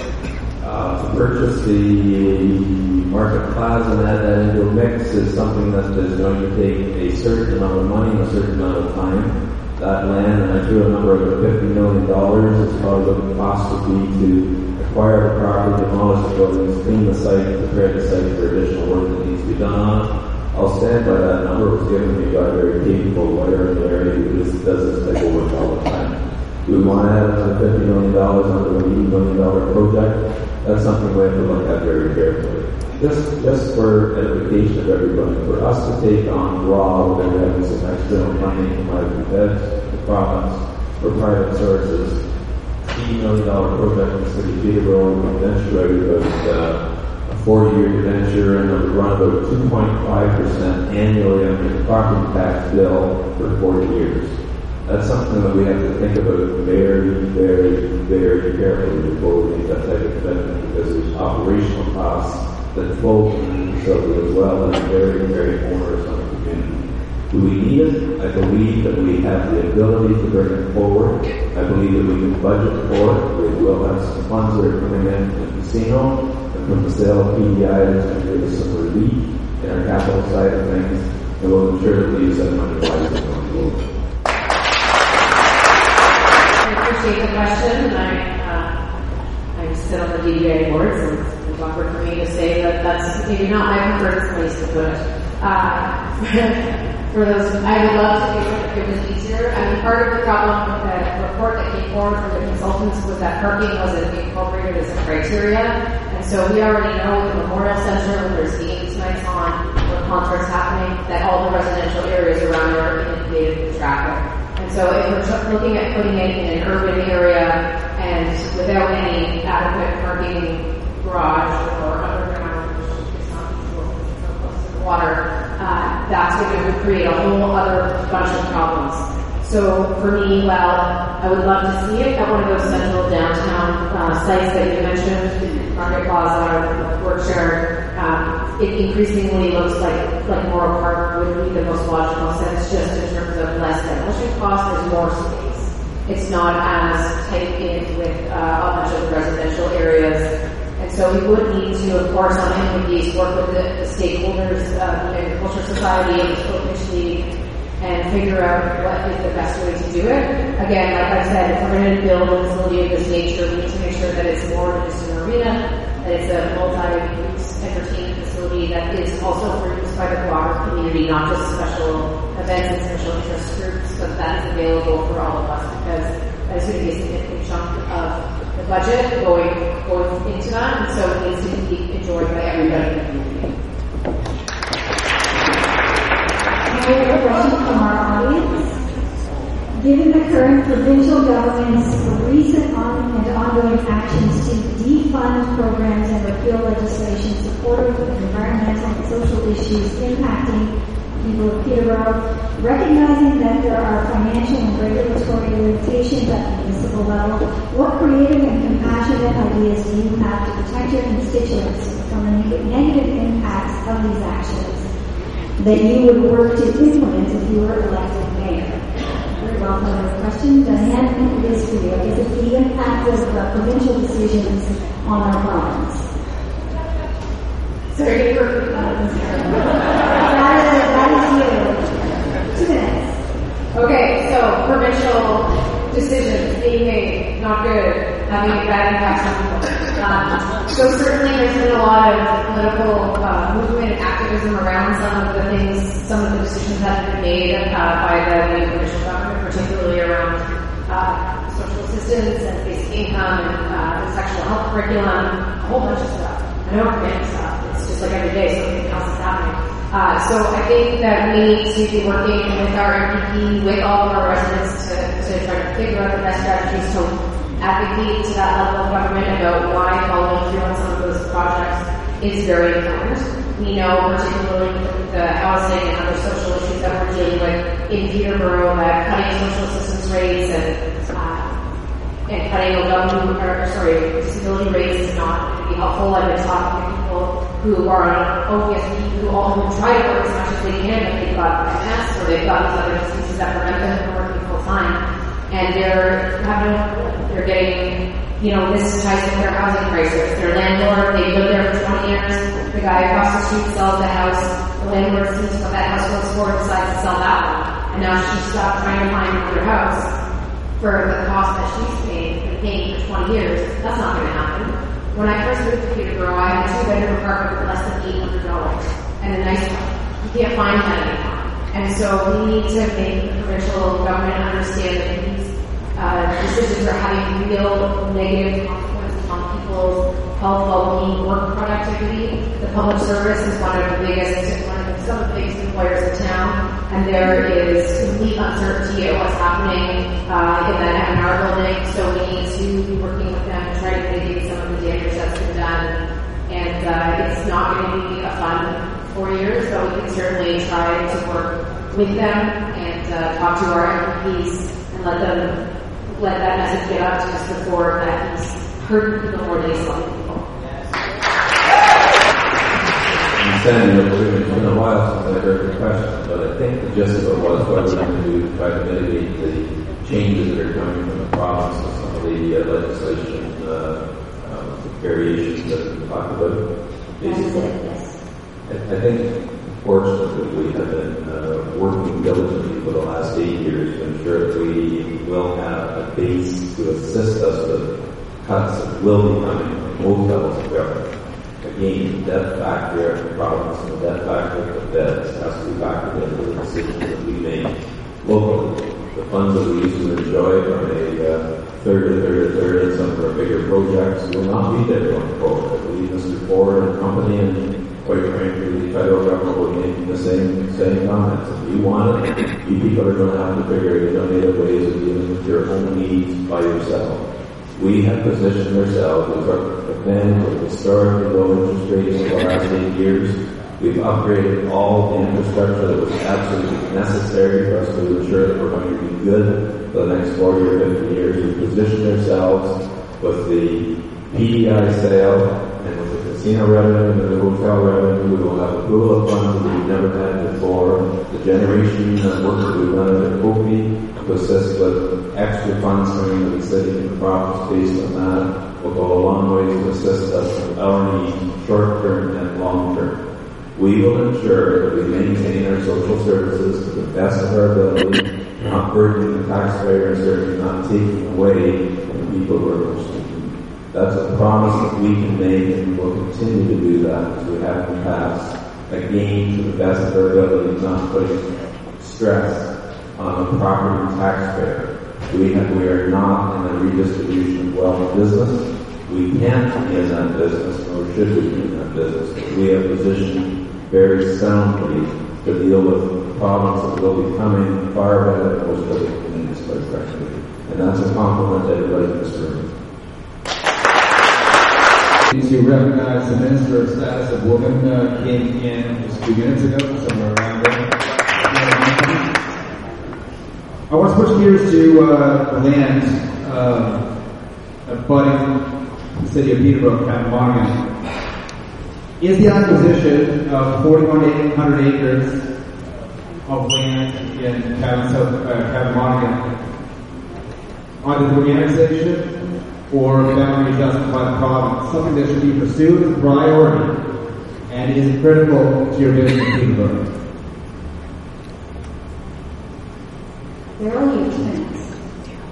Uh, to purchase the Market Plaza and add that into a mix is something that is going to take a certain amount of money and a certain amount of time. That land, and I threw a number of $50 million, is probably what the cost would be to acquire the property, demolish the buildings, clean the site, prepare the site for additional work that needs to be done on I'll stand by that number. Was given me by a very capable lawyer in the area who does this type of work all the time. Do we want to another $50 million onto an $80 million project? That's something we have to look at very carefully. Just, just for edification of everybody, for us to take on raw, whether having some external money from either the the province, or private sources, $80 million project in the city of Peterborough, venture everybody, uh, four-year debenture and it would run about 2.5% annually on your property tax bill for 40 years. That's something that we have to think about very, very, very carefully before we make that type of commitment because there's operational costs that flow from the as well and very, very onerous on the community. Do we need it? I believe that we have the ability to bring it forward. I believe that we can budget for it. We will have some funds that are coming in from the casino and from the sale of PDI that's going to give us some relief in our capital side of things, and we'll ensure that we use that money wisely going forward. I appreciate the question, and I, uh, DBA board, so it's awkward for me to say that that's maybe not my preferred place to put it. Uh, [LAUGHS] for those, I would love to make it was easier. I mean, part of the problem with the report that came forward from the consultants was that parking wasn't incorporated as a criteria. And so we already know with the Memorial Center, when there's games nights on, or concerts happening, that all the residential areas around there are inundated with traffic. And so if we're looking at putting it in an urban area and without any adequate parking garage or underground, it's not close the water, uh, that's going to create a whole other bunch of problems. So for me, well, I would love to see it at one of those central downtown uh, sites that you mentioned, Market Plaza, Workshare. Um, it increasingly looks like like Morrow Park would be the most logical sense, just in terms of less demolition cost. There's more space. It's not as tight in with uh, a bunch of residential areas and so we would need to, of course, on any of these, work with the, the stakeholders, uh, the Agriculture Society and the League, and figure out what is the best way to do it. Again, like I said, if we're going to build a facility of this nature, we need to make sure that it's more than just an arena, that it's a multi-use entertainment facility that is also for use by the broader community, not just special and special interest groups, but that is available for all of us because that is going to be a significant chunk of the budget going going into that, and so it needs to be enjoyed by everybody in the community. From our audience. Given the current provincial government's recent on and ongoing actions to defund programs and repeal legislation supportive of environmental and social issues impacting people Peterborough, recognizing that there are financial and regulatory limitations at the municipal level, what creative and compassionate ideas do you have to protect your constituents from the negative impacts of these actions that you would work to implement if you were elected mayor? Very well thought question. Diane, it is for you. Is it the impact of the provincial decisions on our province? Sorry [LAUGHS] for Okay, so provincial decisions being made, not good, having a bad impact on people. Um, so certainly there's been a lot of political uh, movement and activism around some of the things, some of the decisions that have been made uh, by the new provincial government, particularly around uh, social assistance and basic income and uh, sexual health curriculum, a whole bunch of stuff. I don't forget stuff. Just like every day something else is happening. Uh, so I think that we need to be working with our MPP, with all of our residents to, to try to figure out the best strategies to advocate to that level of government about why following through on some of those projects is very important. We know particularly with the housing and other social issues that we're dealing with in Peterborough that cutting social assistance rates and uh, and cutting OW, or sorry, disability rates is not going to be helpful. I've been talking people who are on ODSP who all who try to work as much as they can, but they've got MS or they've got these other diseases that prevent them from working full time, and they're having they're getting you know this ties with their housing crisis. Their landlord, they lived there for 20 years. The guy across the street sells the house. The landlord sees what that house goes for, decides to sell that one, and now she's stopped trying to find another house for the cost that she's paying, paying for 20 years, that's not going to happen. When I first moved to Peterborough, I had a two-bedroom apartment for less than $800 and a nice one. You can't find that anymore. And so we need to make the provincial government understand that these uh, decisions are having real negative consequences on people's health, well-being, work productivity. The public service is one of the biggest, one of some of the biggest employers in town, and there is complete uncertainty at what's happening uh, in that MNR building. So to working with them to try to mitigate some of the damage that's been done. And uh, it's not going to be a fun four years, but we can certainly try to work with them and uh, talk to our MPs and let them let that message get out to us before that he's hurting people more he's helping people. It's been a while since I heard the question, but I think the gist of it was what we're going to do to try to mitigate the changes that are coming from the of the uh, legislation uh, um, variations that we talked about. Basically, I, I think fortunately we have been uh, working diligently for the last eight years to ensure that we will have a base to assist us with cuts that will be coming from both levels of government. Again, the debt factor of the province and the debt factor of the feds has to be factored into the decisions that we make locally. The funds that we used to enjoy from a uh, third to third to third in some of our bigger projects will not be there going forward. I believe Mr. Ford and company and quite frankly the federal government will make the same same comments. If you want it, you people are going to have to figure out innovative ways of dealing with your own needs by yourself. We have positioned ourselves as a band with historically low interest rates for the last eight years. We've upgraded all the infrastructure that was absolutely necessary for us to ensure that we're going to be good for the next 40 or 50 years. We've positioned ourselves with the PDI sale and with the casino revenue and the hotel revenue. We will have a pool of funds that we've never had before. The generation of work that we've done at Kofi to assist with extra funds coming to the city and the province based on that will go a long way to assist us with our needs, short term and long term. We will ensure that we maintain our social services to the best of our ability, not burdening the not taking away from people who are most. That's a promise that we can make and we will continue to do that as we have in the past. Again, to the best of our ability, not putting stress on the property taxpayer. We, have, we are not in a redistribution of wealth business. We can't be in that business, nor should we be in that business. We have positioned very soundly to deal with problems that will be coming far ahead of most other communities, quite frankly. And that's a compliment to everybody in this room. To recognize the Minister of Status of Women uh, came in just a few minutes ago, somewhere around there. I want to switch gears to uh, land uh, abutting the city of Peterborough, Cavan Monaghan. Is the acquisition of 4,100 acres of land in Catam- South uh, Cavan Monaghan either through annexation or boundary adjustment by the province, something that should be pursued as a priority and is critical to your business in Peterborough? They're all huge things.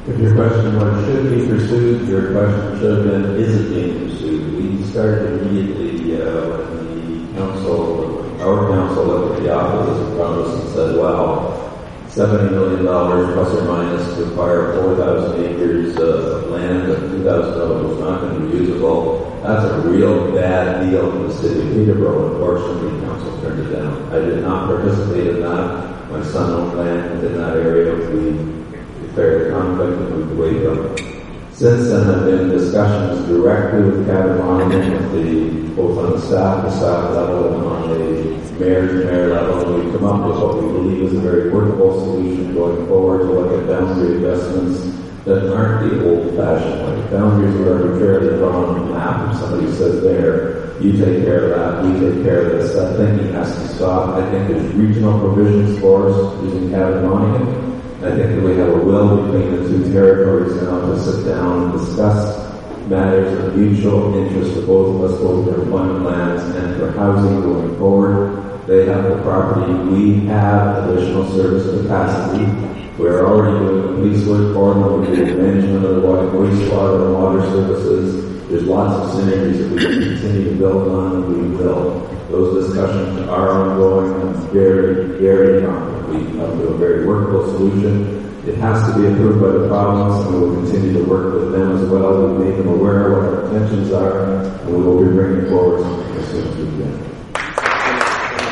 If your question was, should be pursued, your question should have been, is it being pursued? We started immediately our council looked at the opposite from us and said, well, $70 million plus or minus to acquire 4,000 acres of land that 2,000 of it was not going to be usable. That's a real bad deal for the city of Peterborough. Unfortunately, council turned it down. I did not participate in that. My son owned land within that area. We declared a conflict and moved away from it. Since then, have been in discussions directly with Cavan Monaghan, with the, both on the staff, the staff level, and on the mayor to mayor level, we've come up with what we believe is a very workable solution going forward to look at boundary adjustments that aren't the old-fashioned way. Boundaries are arbitrarily drawn on a map, and somebody says there, you take care of that, we take care of this. That thinking has to stop. I think there's regional provisions for us using Cavan Monaghan. I think that we have a will between the two territories now to sit down and discuss matters of mutual interest for both of us, both for employment plans and for housing going forward. They have the property. We have additional service capacity. We're already doing the police work for them. We're doing management of the water, wastewater and water services. There's lots of synergies that we can continue to build on, and we will. Those discussions are ongoing. I'm very, very confident we come to a very workable solution. It has to be approved by the province, and we will continue to work with them as well. We make them aware of what our intentions are, and we will be bringing forward something as soon as we can.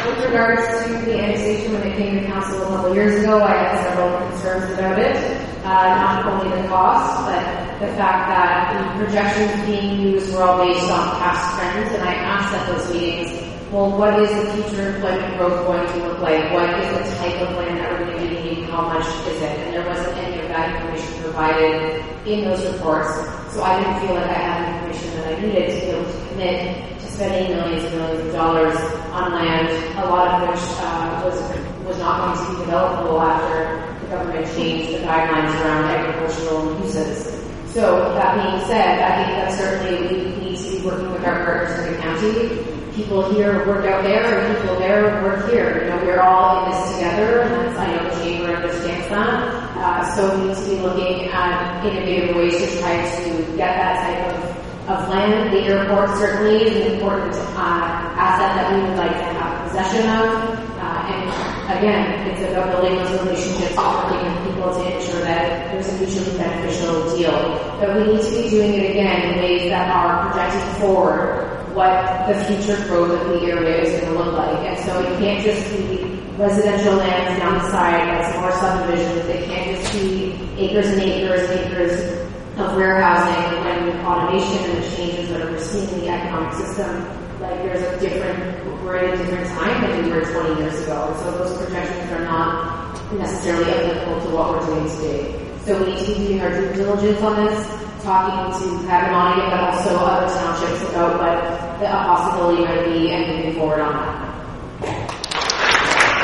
With regards to the annexation, when it came to council a couple years ago, I had several concerns about it. Uh, not only the cost, but the fact that the projections being used were all based on past trends, and I asked at those meetings, well, what is the future employment growth going to look like? What is the type of land that we're going to needing? How much is it? And there wasn't any of that information provided in those reports. So I didn't feel like I had the information that I needed to be able to commit to spending millions and millions of dollars on land, a lot of which uh, was was not going to be developable after the government changed the guidelines around agricultural uses. So that being said, I think that certainly we need to be working with our partners in the county. People here work out there, and people there work here. You know, we're all in this together, and I know the chamber understands that. Uh, so we need to be looking at innovative ways to try to get that type of of land. The airport certainly is an important uh, asset that we would like to have possession of. Uh, and again, it's about building those relationships, working with people to ensure that there's a mutually beneficial deal. But we need to be doing it again in ways that are projected forward what the future growth of the area is going to look like. And so it can't just be residential lands down the side, some more subdivisions. It can't just be acres and acres and acres of warehousing and automation and the changes that are seeing in the economic system, like there's a different, we're in a different time than we were 20 years ago. And so those projections are not necessarily applicable to what we're doing today. So we need to be doing our due diligence on this, talking to Patagonia, but also other townships about what the possibility might be and moving forward on that.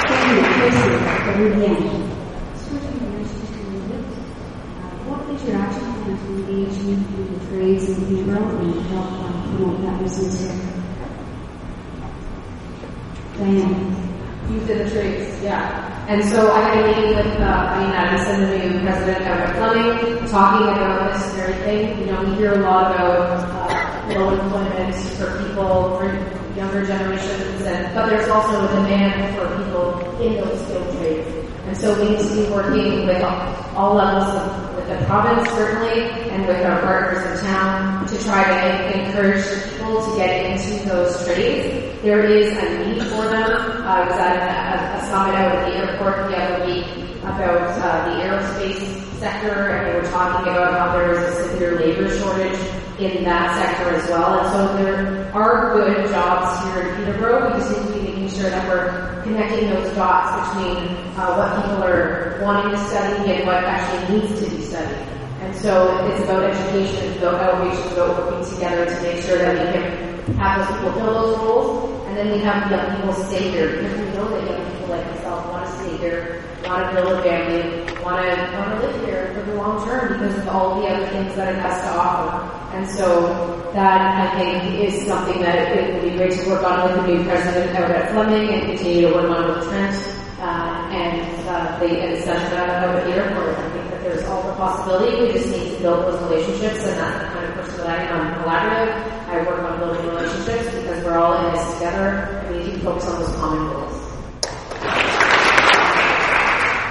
Thank you, Tracy, for reading. Switching gears just a little bit, uh, what is your action plan to engage youth in the trades in Peterborough and help uh, promote that business here? Diane? Youth in the trades, yeah. And so I had a meeting with uh, Wayne the new president of Red Plumbing, talking about this very thing. You know, we hear a lot about uh, low employment for people, for younger generations, and but there's also a demand for people in those skilled trades. And so we need to be working with all levels of with the province certainly and with our partners in town to try to encourage people to get into those trades. There is a need for them. I was at a, a summit out at the airport the other week about uh, the aerospace sector and we were talking about how there is a severe labor shortage in that sector as well. And so there are good jobs here in Peterborough. We just need to be making sure that we're connecting those dots between uh, what people are wanting to study and what actually needs to be studied. And so it's about education, it's about outreach, it's about working together to make sure that we can have those people fill those roles, and then we have young people stay here because we know that young people like myself want to stay here, want to build a family, want to want to live here for the long term because of all the other things that it has to offer. And so that I think is something that it would be great to work on with the new president out at Fleming and continue to work on with Trent uh, and uh, the Sandra out at the airport. I think that there's all the possibility. We just need to build those relationships, and that's the kind of person that I am. Collaborative. I work on building relationships because we're all in this together, and we need to focus on those common goals.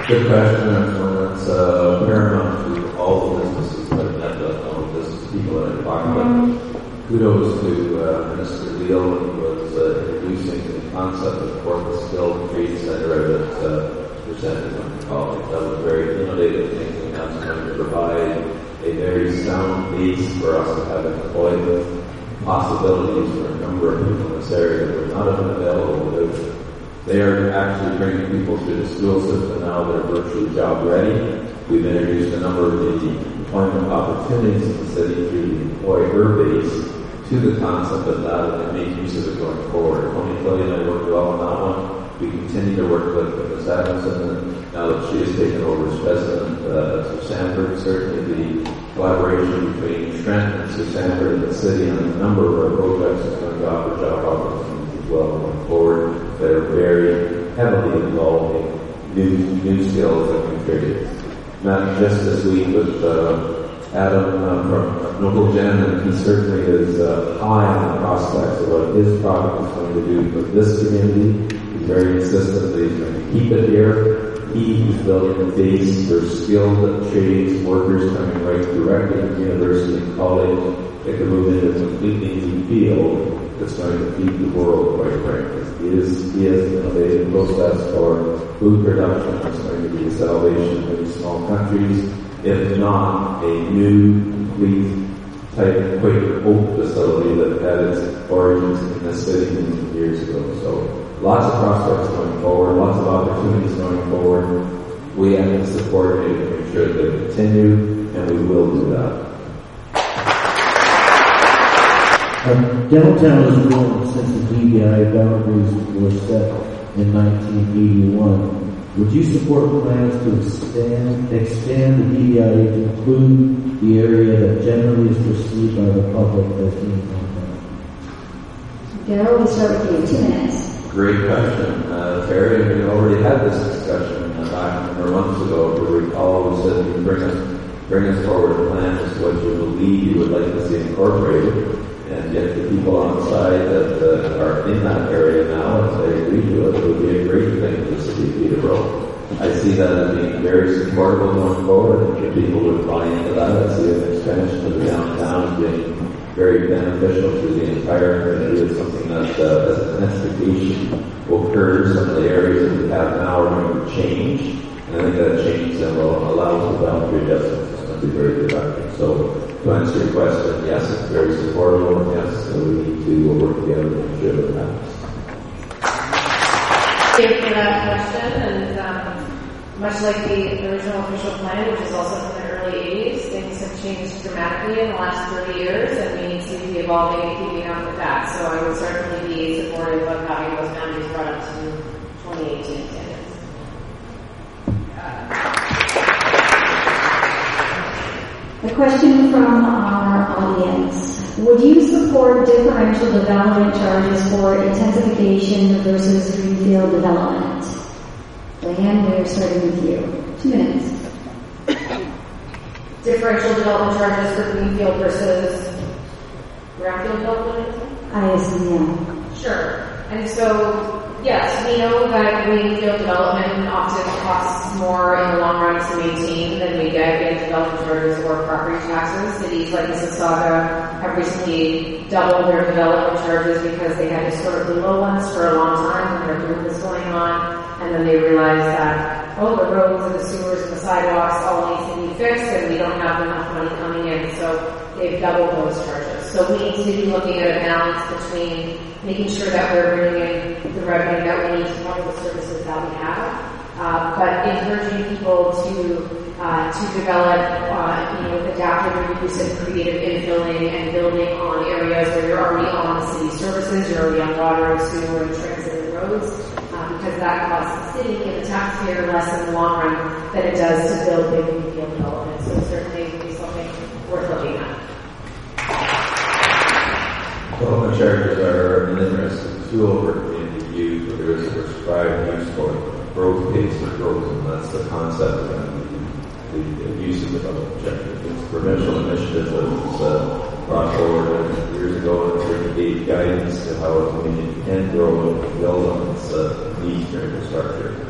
Good question. That's one that's uh, paramount to all the businesses that I've met, all the business people that I've talked with. Kudos to uh, Minister Leal who was uh, introducing the concept of Corpus Hill Trade Center at uh, presented on the college. That was very innovative thinking. That's going to provide a very sound base for us to have employment possibilities for a number of people in this area that would not have been available without they are actually bringing people through the school system now that are virtually job ready. We've introduced a number of the employment opportunities in the city through the employer base to the concept of that and make use of it going forward. Tony Tilly and I worked well on that one. We continue to work with Ms. Adamson and now that she has taken over as president, uh, Sir Sandford, certainly the collaboration between Trent and Sir Sandford and the city on a number of our projects is going to offer job opportunities as well going forward that are very heavily involving new, new skills that contribute. Not just this week with uh, Adam uh, from NobleGen, and he certainly is uh, high on the prospects of what his product is going to do for this community. He's very insistent that he's going to keep it here. He is building a base for skilled trades workers coming right directly from university and college that can move into a completely new field that's going to feed the world, quite frankly. He is, is innovative process for food production that's going to be the salvation many small countries, if not a new, complete type Quaker Oak facility that had its origins in this city years ago. So lots of prospects going forward, lots of opportunities going forward. We have to support it to make sure that they continue, and we will do that. Um, downtown has grown since the DBI boundaries were set in 1981. Would you support plans to expand, expand the DBI to include the area that generally is perceived by the public as being downtown? Daryl, we start with you. Two minutes. Great question, uh, Terry. We already had this discussion uh, back a number of months ago. If you recall, we said you bring us bring us forward a plan as to what you believe you would like to see incorporated and get the people on side that uh, are in that area now, if they agree to it, it would be a great thing for the city of Peterborough. I see that as being very supportable going forward. If people would buy into that, I see an expansion of the downtown being very beneficial to the entire community. It's something that, uh, as intensification occurs, some of the areas that we have now are going to change. And I think that change then will allow the boundary adjustments. To be very productive. So to answer your question, yes, it's very supportable, and yes, so we need to work together to make sure that happens. Thank you for that question, and um, much like the original official plan, which is also from the early 80s, things have changed dramatically in the last 30 years, and we need to be evolving and keeping up with that. So I would certainly be supportive of having those boundaries brought up to 2018 standards. A question from our audience. Would you support differential development charges for intensification versus greenfield development? Leanne, we're starting with you. Two minutes. [COUGHS] Differential development charges for greenfield versus brownfield development? I assume, yeah. Sure. And so, yes, we know that greenfield development often costs more in the long run to maintain than we get in development charges or property taxes. Cities like Mississauga have recently doubled their development charges because they had historically low ones for a long time when their boom was going on, and then they realized that, oh, the roads and the sewers and the sidewalks all need to be fixed, and we don't have enough money coming in, so they've doubled those charges. So we need to be looking at a balance between making sure that we're bringing in the revenue that we need to fund the services that we have, uh, but encouraging people to uh, to develop, uh, you know, adaptive and creative infilling and building on areas where you're already on city services, you're already on water sewer and transit and roads, uh, because that costs the city and the taxpayer less in the long run than it does to build big greenfield development. So certainly be something worth looking at. Development charges are an interesting tool for community use, but there is a prescribed use for. Growth pays for growth, and that's the concept of the, the use of development charges. It's a provincial initiative that was uh, brought forward years ago and gave guidance to how a community can grow and build on its uh, needs for infrastructure.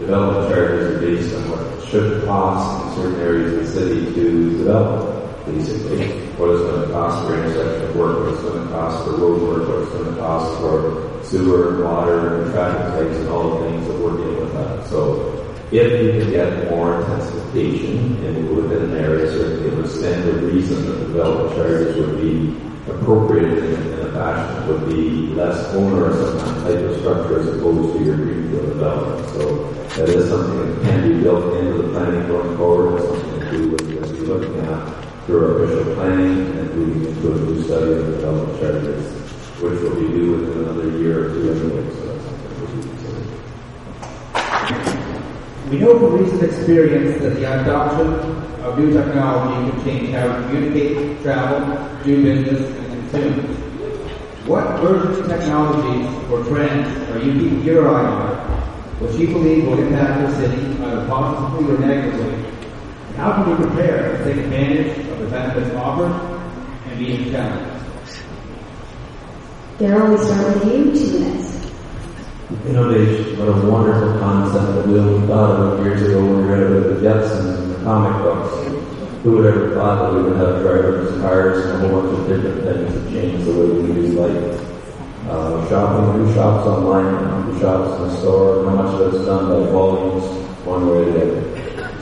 development charges are based on what should cost in certain areas of the city to develop, basically. What it's going to cost for intersection work, what it's going to cost for road work, what it's going to cost for sewer, and water, and traffic types, and all the things that we're dealing with that. So if you can get more intensification in within an area, certainly it would stand to reason that development charges would be appropriate in, in a fashion that would be less onerous on that type of structure as opposed to your greenfield development. So that is something that can be built into the planning going forward. It's something that we would be looking at through our official planning and moving into a new study of the development charges, which will be due within another year or two anyway. So. We know from recent experience that the adoption of new technology can change how we communicate, travel, do business, and consume. What emerging technologies or trends are you keeping your eye on, which you believe will impact the city either positively or negatively? How can we prepare to take advantage of the benefits offered and meet the challenge? Daryl, we start with you, two minutes. Innovation, what a wonderful concept that we only thought of years ago when we read about the Jetsons and the comic books. Who would ever thought that we would have driverless cars and a whole bunch of different things to change the way we do life? Uh, shopping, who shops online, who shops in the store, how much of it's done by volumes, one way or the other.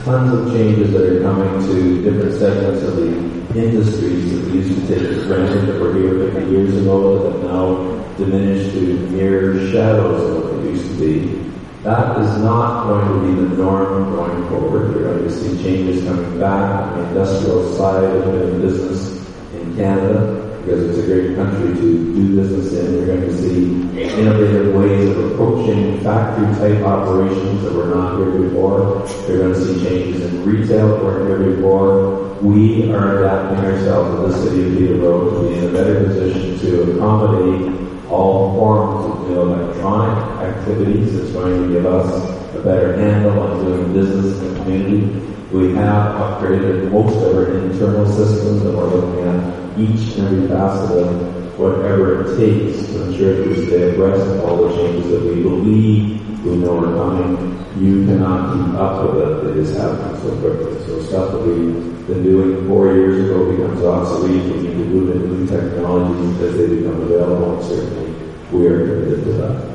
Tons of changes that are coming to different segments of the industries that we used to take for granted that were here 50 years ago that now diminished to mere shadows of what they used to be. That is not going to be the norm going forward. You're going to see changes coming back on the industrial side of business in Canada because it's a great country to do business in. You're going to see innovative ways of approaching factory type operations that were not here before. You're going to see changes in retail that weren't here before. We are adapting ourselves to the city of Peterborough to be in a better position to accommodate all forms of electronic activities. It's going to give us a better handle on doing business in the community. We have upgraded most of our internal systems and we're looking at each and every facet of whatever it takes to ensure that we stay abreast of all the changes that we believe we know are coming. You cannot keep up with it. It is happening so quickly. So stuff that we've been doing four years ago becomes obsolete. We need to move into new technologies as they become available and certainly we are committed to that.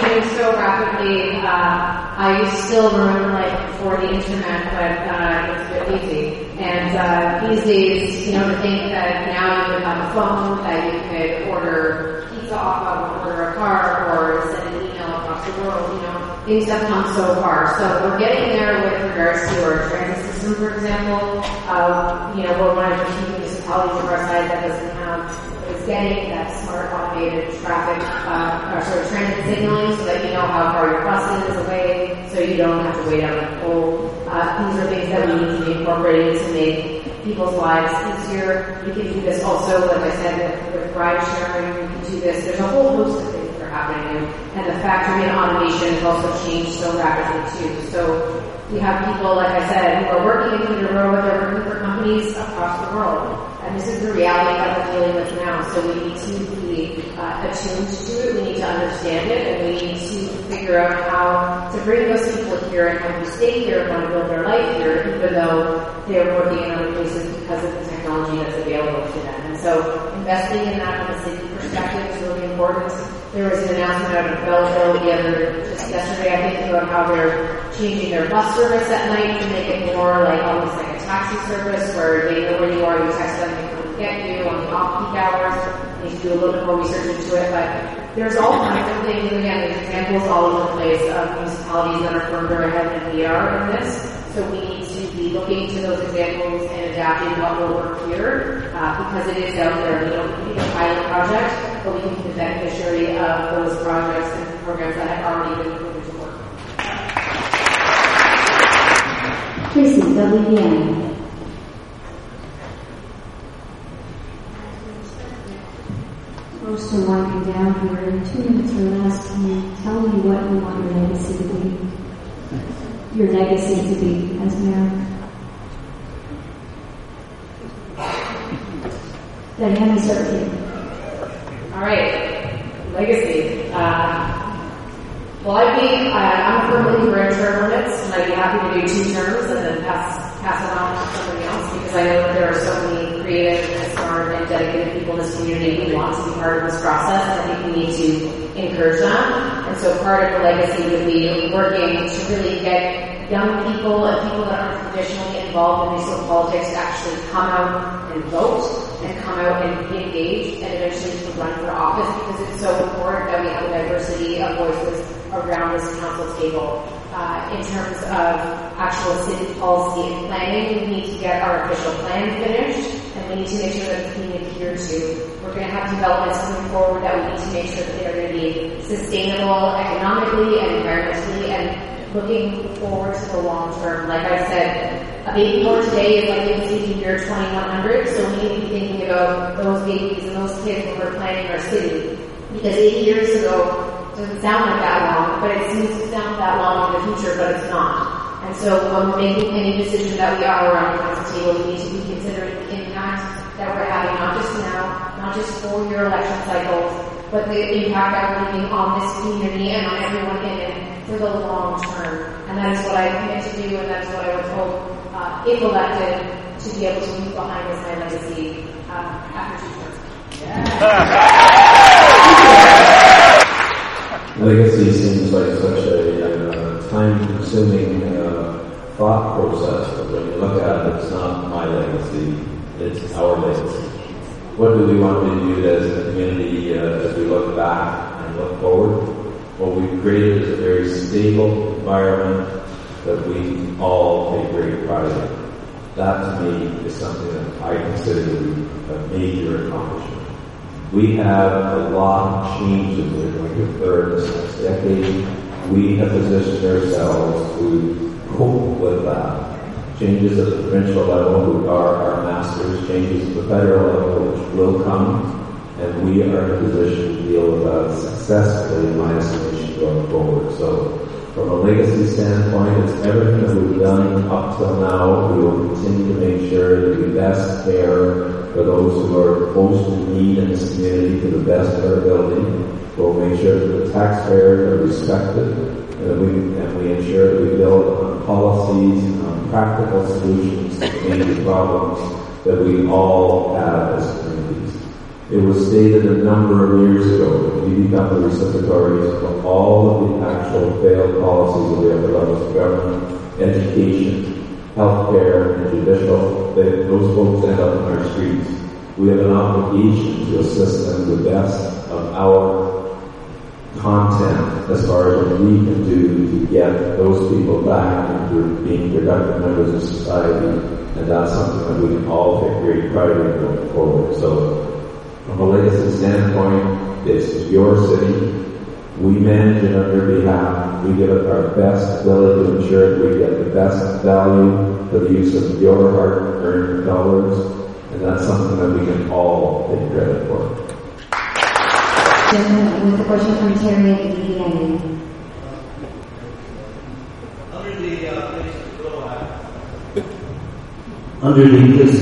Changing so rapidly. Uh, I still remember like before the internet, but uh, it's a bit easy. And uh, these days, you know, to think that now you would have a phone that you could order pizza off of, order a car, or send an email across the world, you know, things have come so far. So we're getting there with regards to our transit system, for example. Uh, you know, we're one of the few municipalities of our side that doesn't have getting that smart automated traffic, uh, or sort of transit signaling so that you know how far your bus is away, so you don't have to wait out the pole. Uh, these are things that we need to be incorporating to make people's lives easier. We can do this also, like I said, with, with ride sharing. We can do this. There's a whole host of things that are happening, and the factory and automation has also changed so rapidly too. So we have people, like I said, who are working in Peterborough, but they're working for companies across the world. This is the reality that we're dealing with now. So we need to be uh, attuned to it. We need to understand it, and we need to figure out how to bring those people here and have them stay here and want to build their life here, even though they're working in other places because of the technology that's available to them. And so investing in that from a city perspective is really important. There was an announcement out of Belleville the other just yesterday, I think, about how they're changing their bus service at night to make it more like almost like a taxi service where they know where you are, you text them, get you on the off-peak hours. You need to do a little bit more research into it, but there's all kinds of things. Again, there's examples all over the place of municipalities that are further ahead than we are in this. So we need to be looking to those examples and adapting what will work here uh, because it is out there. We don't need a pilot project, but we can be the beneficiary of those projects and programs that have already been proven to work. Tracy, WBN. Most are winding down here. In two minutes or less, can you tell me what you want your legacy to be? Your legacy to be as mayor? We start with you. All right, legacy. Uh, Well, I'd be, uh, I'm a firm believer in term limits, and I'd be happy to do two terms and then pass, pass it on to somebody else, because I know that there are so many creative and smart and dedicated people in this community who want to be part of this process, I think we need to encourage that. And so part of the legacy would be working to really get young people and people that aren't traditionally involved in municipal politics to actually come out and vote and come out and be engaged and eventually to run for office because it's so important that we have a diversity of voices around this council table. Uh, in terms of actual city policy and planning, we need to get our official plan finished we need to make sure that it's being adhered to. We're going to have developments coming forward that we need to make sure that they're going to be sustainable economically and environmentally and looking forward to the long term. Like I said, a baby born today is like in the year 2100, so we need to be thinking about those babies and those kids when we're planning our city. Because 80 years ago, doesn't sound like that long, but it seems to sound that long in the future, but it's not. And so when we're making any decision that we are around the council table, we need to be considering that we're having, not just now, not just four-year election cycles, but the impact we're leaving on this community and on everyone in it for the long term. And that is what I commit to do, and that's what I would hope, uh, if elected, to be able to leave behind as my legacy uh, after. [LAUGHS] Legacy seems like such a uh, time-consuming uh, thought process, but when you look at it, it's not my legacy, it's our legacy. What do we want to do as a community uh, as we look back and look forward? What we've created is a very stable environment that we all take great pride in. That to me is something that I consider a major accomplishment. We have a lot of occur in this next decade. We have positioned ourselves to cope with that. Changes at the provincial level, who are our masters, changes at the federal level, which will come, and we are in a position to deal with that successfully, in my estimation, going forward. So, from a legacy standpoint, it's everything that we've done up till now. We will continue to make sure that we best care for those who are most in need in this community to the best of our ability. We'll make sure that the taxpayers are respected and we, and we ensure that we build on policies practical solutions to the problems that we all have as communities. It was stated a number of years ago that we become the recipients of all of the actual failed policies that we have levels of government, education, healthcare, and judicial, that those folks end up in our streets. We have an obligation to assist them the best of our content as far as what we can do to get those people back into being productive members of society. And that's something that we can all take great pride in going forward. So from a legacy standpoint, is your city. We manage it on your behalf. We give it our best ability to ensure that we get the best value for the use of your hard-earned dollars, and that's something that we can all take credit for. Under the uh, Grow Act,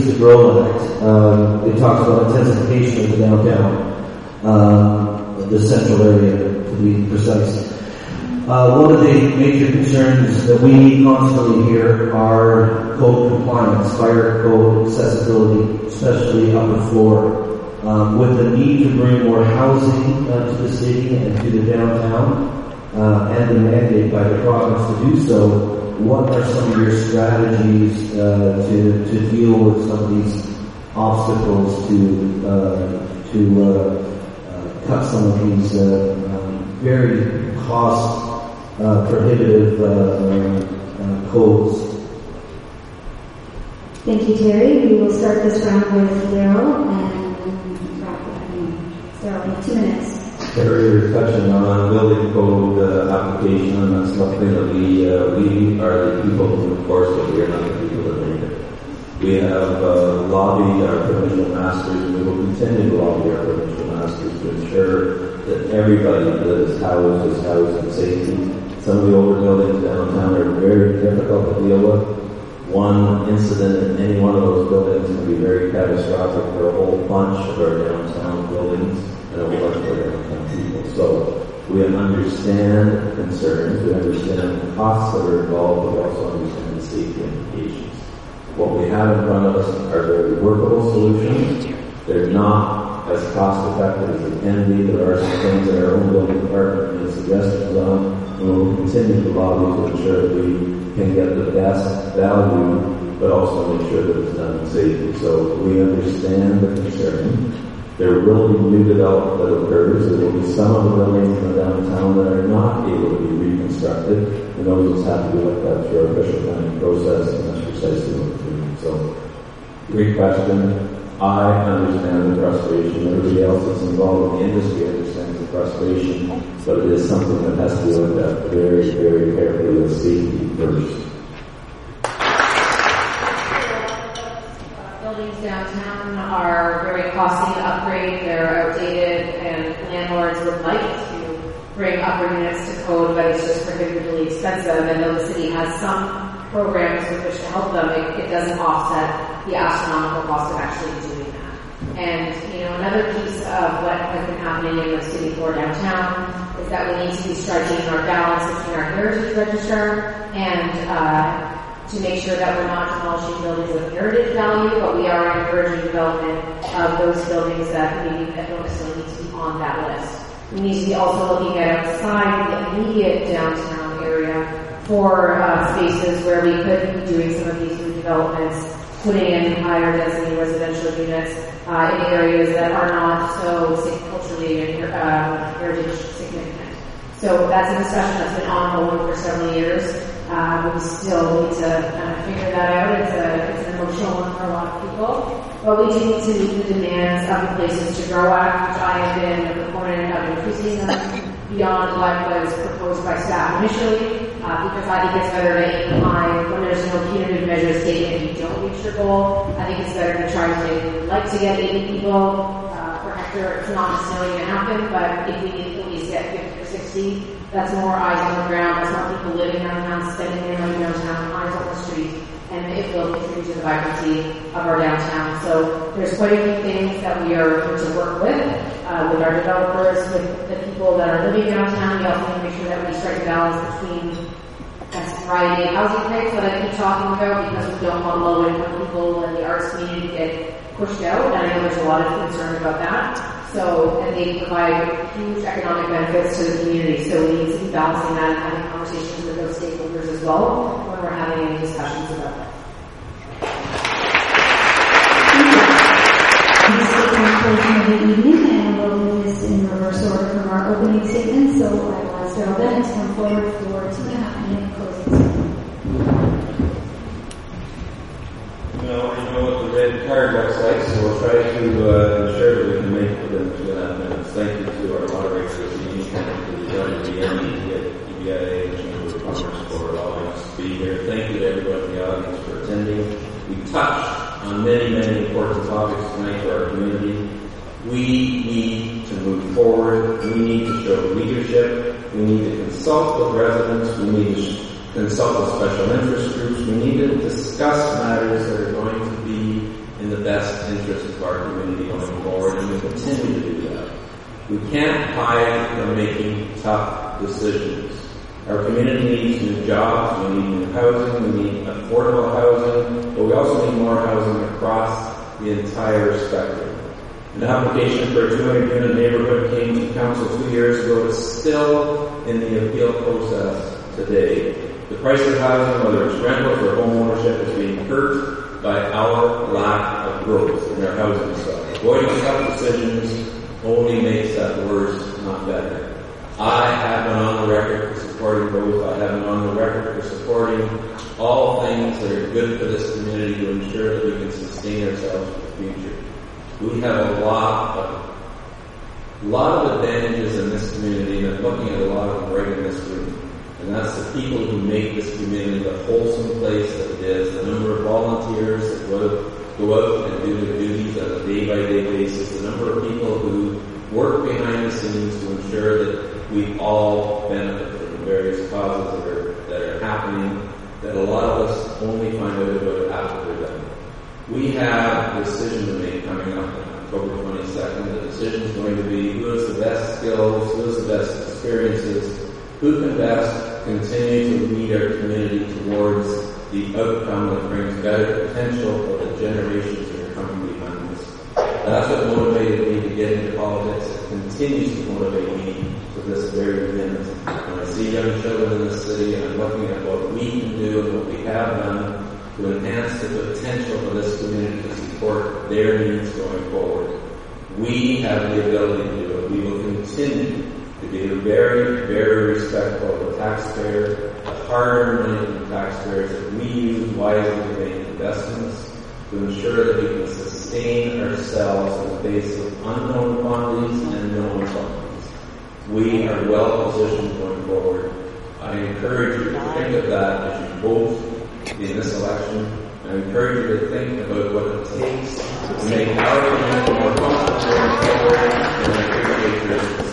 the Grow Act, um, it talks about intensification of the downtown, um, the central area to be precise. Uh, one of the major concerns that we constantly hear are code compliance, fire code accessibility, especially upper floor. Um, with the need to bring more housing uh, to the city and to the downtown, uh, and the mandate by the province to do so, what are some of your strategies uh, to to deal with some of these obstacles to uh, to uh, uh, cut some of these uh, um, very cost uh, prohibitive codes? Thank you, Terry. We will start this round with Daryl and wrap it up. Daryl, you have two minutes. Terry, you're on building code uh, application, and something that we, uh, we are the people who enforce it, we are not the people that make it. We have uh, lobbied our provincial masters, and we will continue to lobby our provincial masters to ensure that everybody that is housed is housed in safety. Some of the older buildings downtown are very difficult to deal with. One incident in any one of those buildings can be very catastrophic for a whole bunch of our downtown buildings people. So We understand concerns, we understand the costs that are involved, but we also understand the safety implications. What we have in front of us are very workable solutions. They're not as cost effective as they can be. There are some things that our own building department made suggestions on, and we'll continue to lobby to ensure that we can get the best value, but also make sure that it's done safely. So we understand the concern. There will be new development that occurs. There will be some of the buildings in the downtown that are not able to be reconstructed, and those will have to be looked at through our official planning process, and that's precisely what we're doing. So, great question. I understand the frustration. Everybody else that's involved in the industry understands the frustration, but it is something that has to be looked at very, very carefully with safety first. Buildings downtown are very costly to upgrade. They're outdated, and landlords would like to bring upper units to code, prohibitively expensive. And though the city has some programs with which to help them, it, it doesn't offset the astronomical cost of actually doing that. And, you know, another piece of what has been happening in the city for downtown is that we need to be striking our balance between our heritage register and uh, to make sure that we're not demolishing buildings of heritage value, but we are encouraging development of those buildings that maybe that don't necessarily need to be on that list. We need to be also looking at outside the immediate downtown area for uh, spaces where we could be doing some of these new developments, putting in higher density residential units uh, in areas that are not so culturally and uh, heritage significant. So that's a discussion that's been ongoing for several years. Uh, we still need to kind of figure that out. It's, a, it's an emotional one for a lot of people. But we do need to meet the demands of the places to grow at, which I have been a proponent of increasing them beyond what was proposed by staff initially, uh, because I think it's better to aim high when there's no punitive measures taken if you don't reach your goal. I think it's better to try to like to get 80 people uh, per hectare. It's not necessarily going to happen, but if we need at least get 50 or 60, that's more eyes on the ground. That's more people living downtown, spending their money downtown, eyes on the street, and it will contribute to the vibrancy of our downtown. So there's quite a few things that we are going to work with, uh, with our developers, with the people that are living downtown. We also need to make sure that we strike a balance between that variety of housing types that I keep talking about because we don't want low income people and the arts community to get pushed out. And I know there's a lot of concern about that. So, and they provide huge economic benefits to the community. So we need to be balancing that and having conversations with those stakeholders as well when we're having any discussions about that. of the evening, and we'll do this in reverse order from our opening statement. So I will ask Daryl Bennett to come forward for two and a half minute closing statement. You know, the card looks like, so we'll try to uh, ensure that we can make within two and a half minutes. Thank you to our moderators, Amy, and to the WBN, DBIA, and Chamber of Commerce for allowing us to be here. Thank you to everyone in the audience for attending. We touched on many, many important topics tonight for our community. We need to move forward. We need to show leadership. We need to consult with residents. We need to consult with special interest groups. We need to discuss matters that are going to in the best interest of our community going forward, and we continue to do that. We can't hide from making tough decisions. Our community needs new jobs, we need new housing, we need affordable housing, but we also need more housing across the entire spectrum. An application for a 200 unit neighborhood came to council two years ago. It's still in the appeal process today. The price of housing, whether it's rentals or home ownership, is being hurt by our lack of growth in our housing stock. Avoiding tough decisions only makes that worse, not better. I have been on the record for supporting growth. I have been on the record for supporting all things that are good for this community to ensure that we can sustain ourselves for the future. We have a lot of a lot of advantages in this community, and I'm looking at a lot of them right in this room. And that's the people who make this community the wholesome place that it is, the number of volunteers that go go out and do their duties on a day-by-day basis, the number of people who work behind the scenes to ensure that we all benefit from the various causes that are, that are happening that a lot of us only find out about after they're done. We have a decision to make coming up on October 22nd. The decision is going to be who has the best skills, who has the best experiences, who can best continue to lead our community towards the outcome that brings better potential for the generations that are coming behind us. That's what motivated me to get into politics. It continues to motivate me to this very minute. When I see young children in the city and I'm looking at what we can do and what we have done to enhance the potential for this community to support their needs going forward. We have the ability to do it. We will continue to be very, very respectful of the taxpayer, the hard-earned money taxpayers that we use wisely to make investments to ensure that we can sustain ourselves in the face of unknown quantities and known quantities. We are well positioned going forward. I encourage you to think of that as you vote in this election. I encourage you to think about what it takes to make our community more comfortable going forward, and I appreciate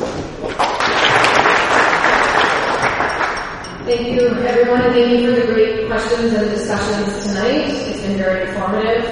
Thank you, everyone, thank you for the great questions and discussions tonight. It's been very informative.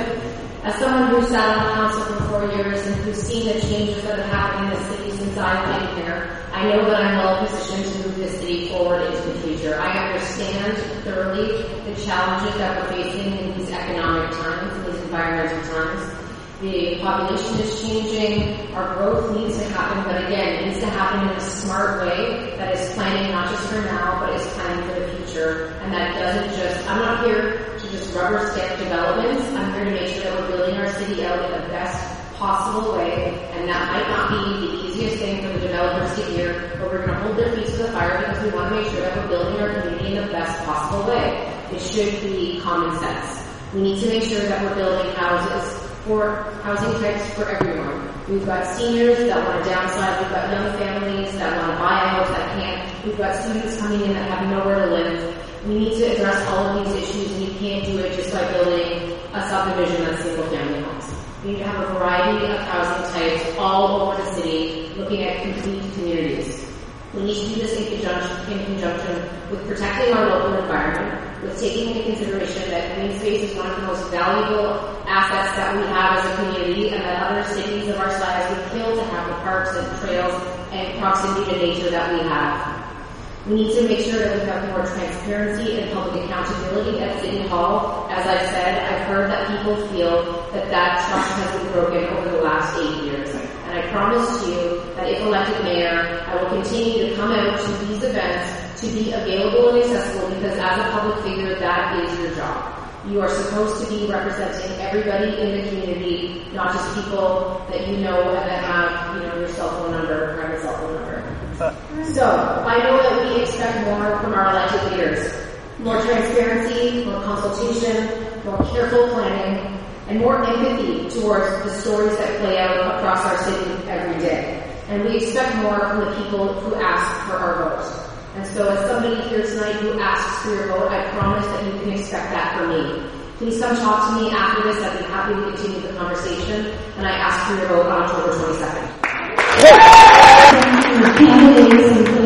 As someone who sat on the council for four years and who's seen the changes that have happened in the city since I've been here, I know that I'm well positioned to move this city forward into the future. I understand thoroughly the challenges that we're facing in these economic times, in these environmental times. The population is changing. Our growth needs to happen, but again, it needs to happen in a smart way that is planning not just for now, but is planning for the future. And that doesn't just, I'm not here to just rubber stamp developments. I'm here to make sure that we're building our city out in the best possible way. And that might not be the easiest thing for the developers to hear, but we're going to hold their feet to the fire because we want to make sure that we're building our community in the best possible way. It should be common sense. We need to make sure that we're building houses for housing types for everyone. We've got seniors that want to downsize. We've got young families that want to buy a house that can't. We've got students coming in that have nowhere to live. We need to address all of these issues, and you can't do it just by building a subdivision of single-family homes. We need to have a variety of housing types all over the city, looking at complete communities. We need to do this in conjunction, in conjunction with protecting our local environment, with taking into consideration that green space is one of the most valuable assets that we have as a community and that other cities of our size would kill to have the parks and trails and proximity to nature that we have. We need to make sure that we have more transparency and public accountability at City Hall. As I've said, I've heard that people feel that that trust has been broken over the last eight years. Promise to you that if elected mayor, I will continue to come out to these events to be available and accessible because as a public figure, that is your job. You are supposed to be representing everybody in the community, not just people that you know and that have, you know, your cell phone number, private cell phone number. So, I know that we expect more from our elected leaders. More transparency, more consultation, more careful planning, and more empathy towards the stories that play out across our city every day. And we expect more from the people who ask for our vote. And so as somebody here tonight who asks for your vote, I promise that you can expect that from me. Please come talk to me after this. I'd be happy to continue the conversation. And I ask for your vote on October 22nd. Thank you,